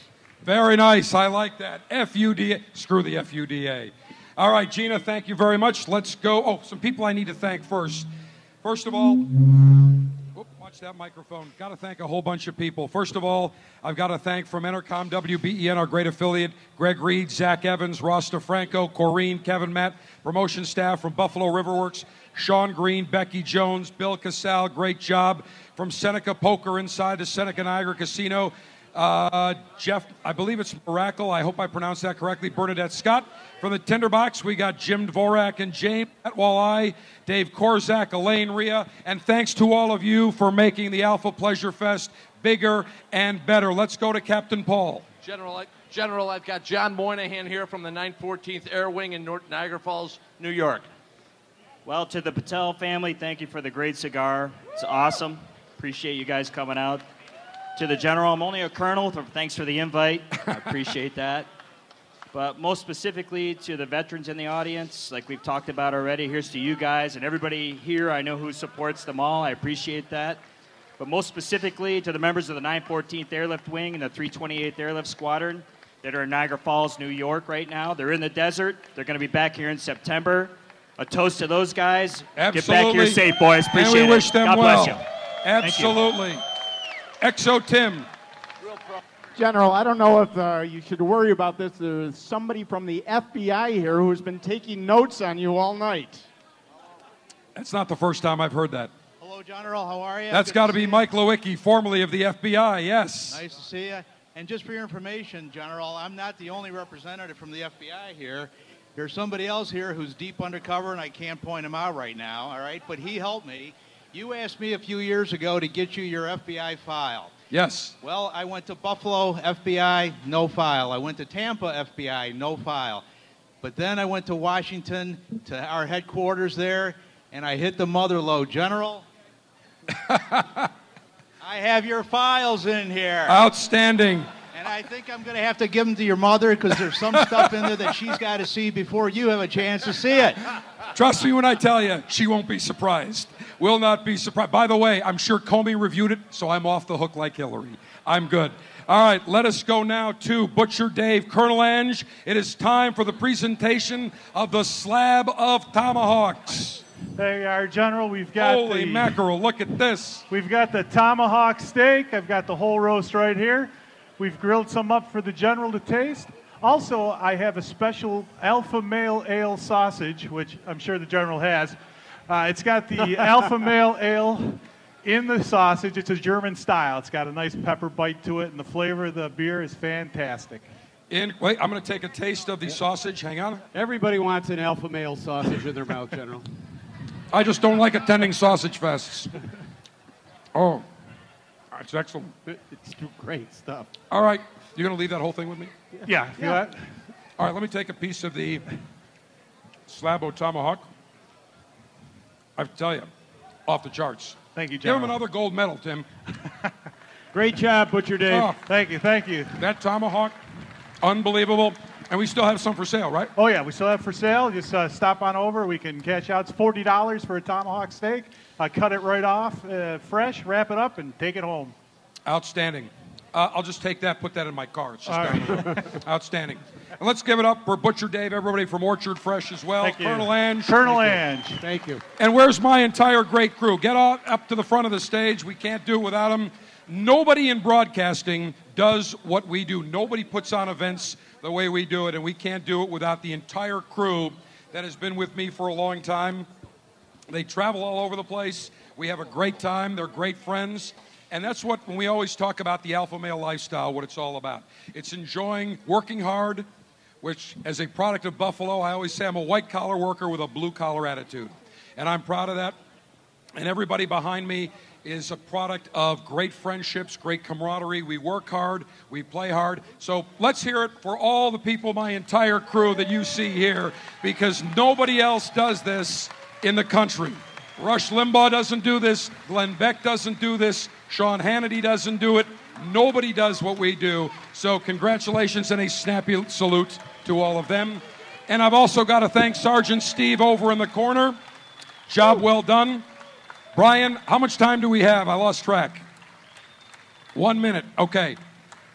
Very nice. I like that. FUDA. Screw the FUDA. All right, Gina, thank you very much. Let's go. Oh, some people I need to thank first. First of all, whoop, watch that microphone. Got to thank a whole bunch of people. First of all, I've got to thank from Entercom WBEN, our great affiliate, Greg Reed, Zach Evans, Ross DeFranco, Corrine, Kevin Matt, promotion staff from Buffalo Riverworks, Sean Green, Becky Jones, Bill Casal, great job. From Seneca Poker inside the Seneca Niagara Casino, uh, Jeff, I believe it's Miracle. I hope I pronounced that correctly. Bernadette Scott. From the Tinderbox, we got Jim Dvorak and James at Dave Korzak, Elaine Ria, and thanks to all of you for making the Alpha Pleasure Fest bigger and better. Let's go to Captain Paul. General, General, I've got John Moynihan here from the 914th Air Wing in North Niagara Falls, New York. Well, to the Patel family, thank you for the great cigar. It's awesome. Appreciate you guys coming out. To the general, I'm only a colonel. th- Thanks for the invite. I appreciate that. But most specifically to the veterans in the audience, like we've talked about already, here's to you guys and everybody here. I know who supports them all. I appreciate that. But most specifically to the members of the 914th Airlift Wing and the 328th Airlift Squadron that are in Niagara Falls, New York right now. They're in the desert. They're going to be back here in September. A toast to those guys. Get back here safe, boys. Appreciate and we it. wish them God well. bless you. Thank you. Absolutely. XO Tim. General, I don't know if uh, you should worry about this. There's somebody from the FBI here who's been taking notes on you all night. That's not the first time I've heard that. Hello, General. How are you? That's got to be you. Mike Lewicki, formerly of the FBI. Yes. Nice to see you. And just for your information, General, I'm not the only representative from the FBI here. There's somebody else here who's deep undercover, and I can't point him out right now, all right? But he helped me. You asked me a few years ago to get you your FBI file. Yes. Well, I went to Buffalo, FBI, no file. I went to Tampa, FBI, no file. But then I went to Washington, to our headquarters there, and I hit the mother lode. General, [LAUGHS] I have your files in here. Outstanding. And I think I'm going to have to give them to your mother because there's some stuff in there that she's got to see before you have a chance to see it. Trust me when I tell you, she won't be surprised. Will not be surprised. By the way, I'm sure Comey reviewed it, so I'm off the hook like Hillary. I'm good. All right, let us go now to Butcher Dave Colonel Ange. It is time for the presentation of the slab of tomahawks. There you are, General. We've got Holy the, mackerel, look at this. We've got the tomahawk steak. I've got the whole roast right here. We've grilled some up for the General to taste. Also, I have a special alpha male ale sausage, which I'm sure the General has. Uh, it's got the [LAUGHS] alpha male ale in the sausage. It's a German style. It's got a nice pepper bite to it, and the flavor of the beer is fantastic. In, wait, I'm going to take a taste of the sausage. Hang on. Everybody wants an alpha male sausage in their mouth, General. I just don't like attending sausage fests. [LAUGHS] Oh, it's excellent. It's great stuff. All right, you're going to leave that whole thing with me? Yeah. you Yeah. got- All right, let me take a piece of the Slabo Tomahawk. I have to tell you, off the charts. Thank you, Jim. Give him another gold medal, Tim. [LAUGHS] Great job, Butcher Dave. Oh, Thank you, thank you. that tomahawk, unbelievable. And we still have some for sale, right? Oh yeah, we still have for sale. Just uh, stop on over. We can cash out. It's forty dollars for a tomahawk steak. Uh, cut it right off, uh, fresh. Wrap it up and take it home. Outstanding. Uh, I'll just take that, put that in my car. It's just All down the road. Outstanding. And let's give it up for Butcher Dave, everybody from Orchard Fresh as well. Thank you. Colonel Ange. Colonel Thank you. Ange. Thank you. And where's my entire great crew? Get up, up to the front of the stage. We can't do it without them. Nobody in broadcasting does what we do. Nobody puts on events the way we do it, and we can't do it without the entire crew that has been with me for a long time. They travel all over the place. We have a great time. They're great friends. And that's what, when we always talk about the alpha male lifestyle, what it's all about. It's enjoying working hard, which, as a product of Buffalo, I always say I'm a white collar worker with a blue collar attitude. And I'm proud of that. And everybody behind me is a product of great friendships, great camaraderie. We work hard, we play hard. So let's hear it for all the people, my entire crew that you see here, because nobody else does this in the country. Rush Limbaugh doesn't do this, Glenn Beck doesn't do this, Sean Hannity doesn't do it. Nobody does what we do. So, congratulations and a snappy salute to all of them. And I've also got to thank Sergeant Steve over in the corner. Job well done. Brian, how much time do we have? I lost track. One minute. Okay.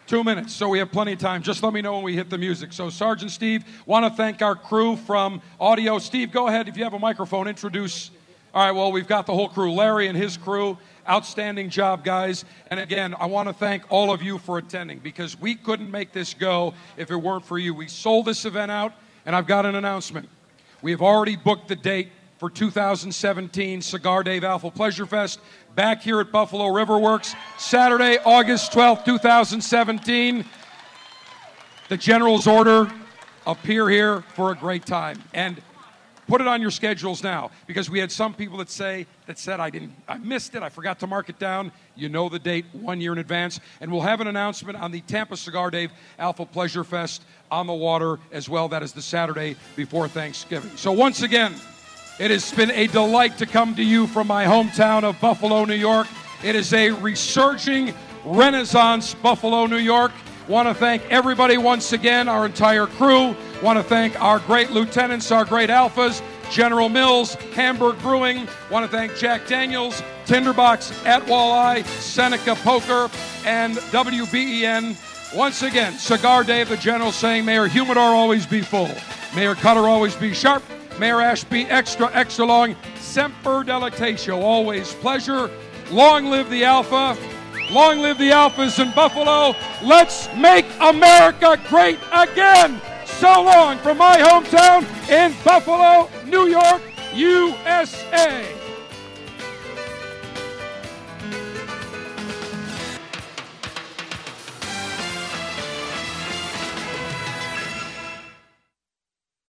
Two minutes. So we have plenty of time. Just let me know when we hit the music. So, Sergeant Steve, want to thank our crew from audio. Steve, go ahead. If you have a microphone, introduce. All right, well, we've got the whole crew. Larry and his crew. Outstanding job, guys. And again, I want to thank all of you for attending because we couldn't make this go if it weren't for you. We sold this event out, and I've got an announcement. We have already booked the date for 2017 Cigar Dave Alpha Pleasure Fest back here at Buffalo River Works, Saturday, August 12th, 2017. The General's order appear here for a great time. And put it on your schedules now because we had some people that say that said I didn't I missed it, I forgot to mark it down. You know the date one year in advance. And we'll have an announcement on the Tampa Cigar Dave Alpha Pleasure Fest on the water as well. That is the Saturday before Thanksgiving. So once again, it has been a delight to come to you from my hometown of Buffalo, New York. It is a resurging renaissance Buffalo, New York. Want to thank everybody once again, our entire crew. Want to thank our great lieutenants, our great alphas, General Mills, Hamburg Brewing. Want to thank Jack Daniels, Tinderbox at Walleye, Seneca Poker, and WBEN. Once again, Cigar Dave, the General saying, Mayor humidor always be full. Mayor cutter always be sharp. Mayor Ashby, extra, extra long. Semper delectatio, always pleasure. Long live the Alpha. Long live the Alphas in Buffalo. Let's make America great again. So long from my hometown in Buffalo, New York, USA.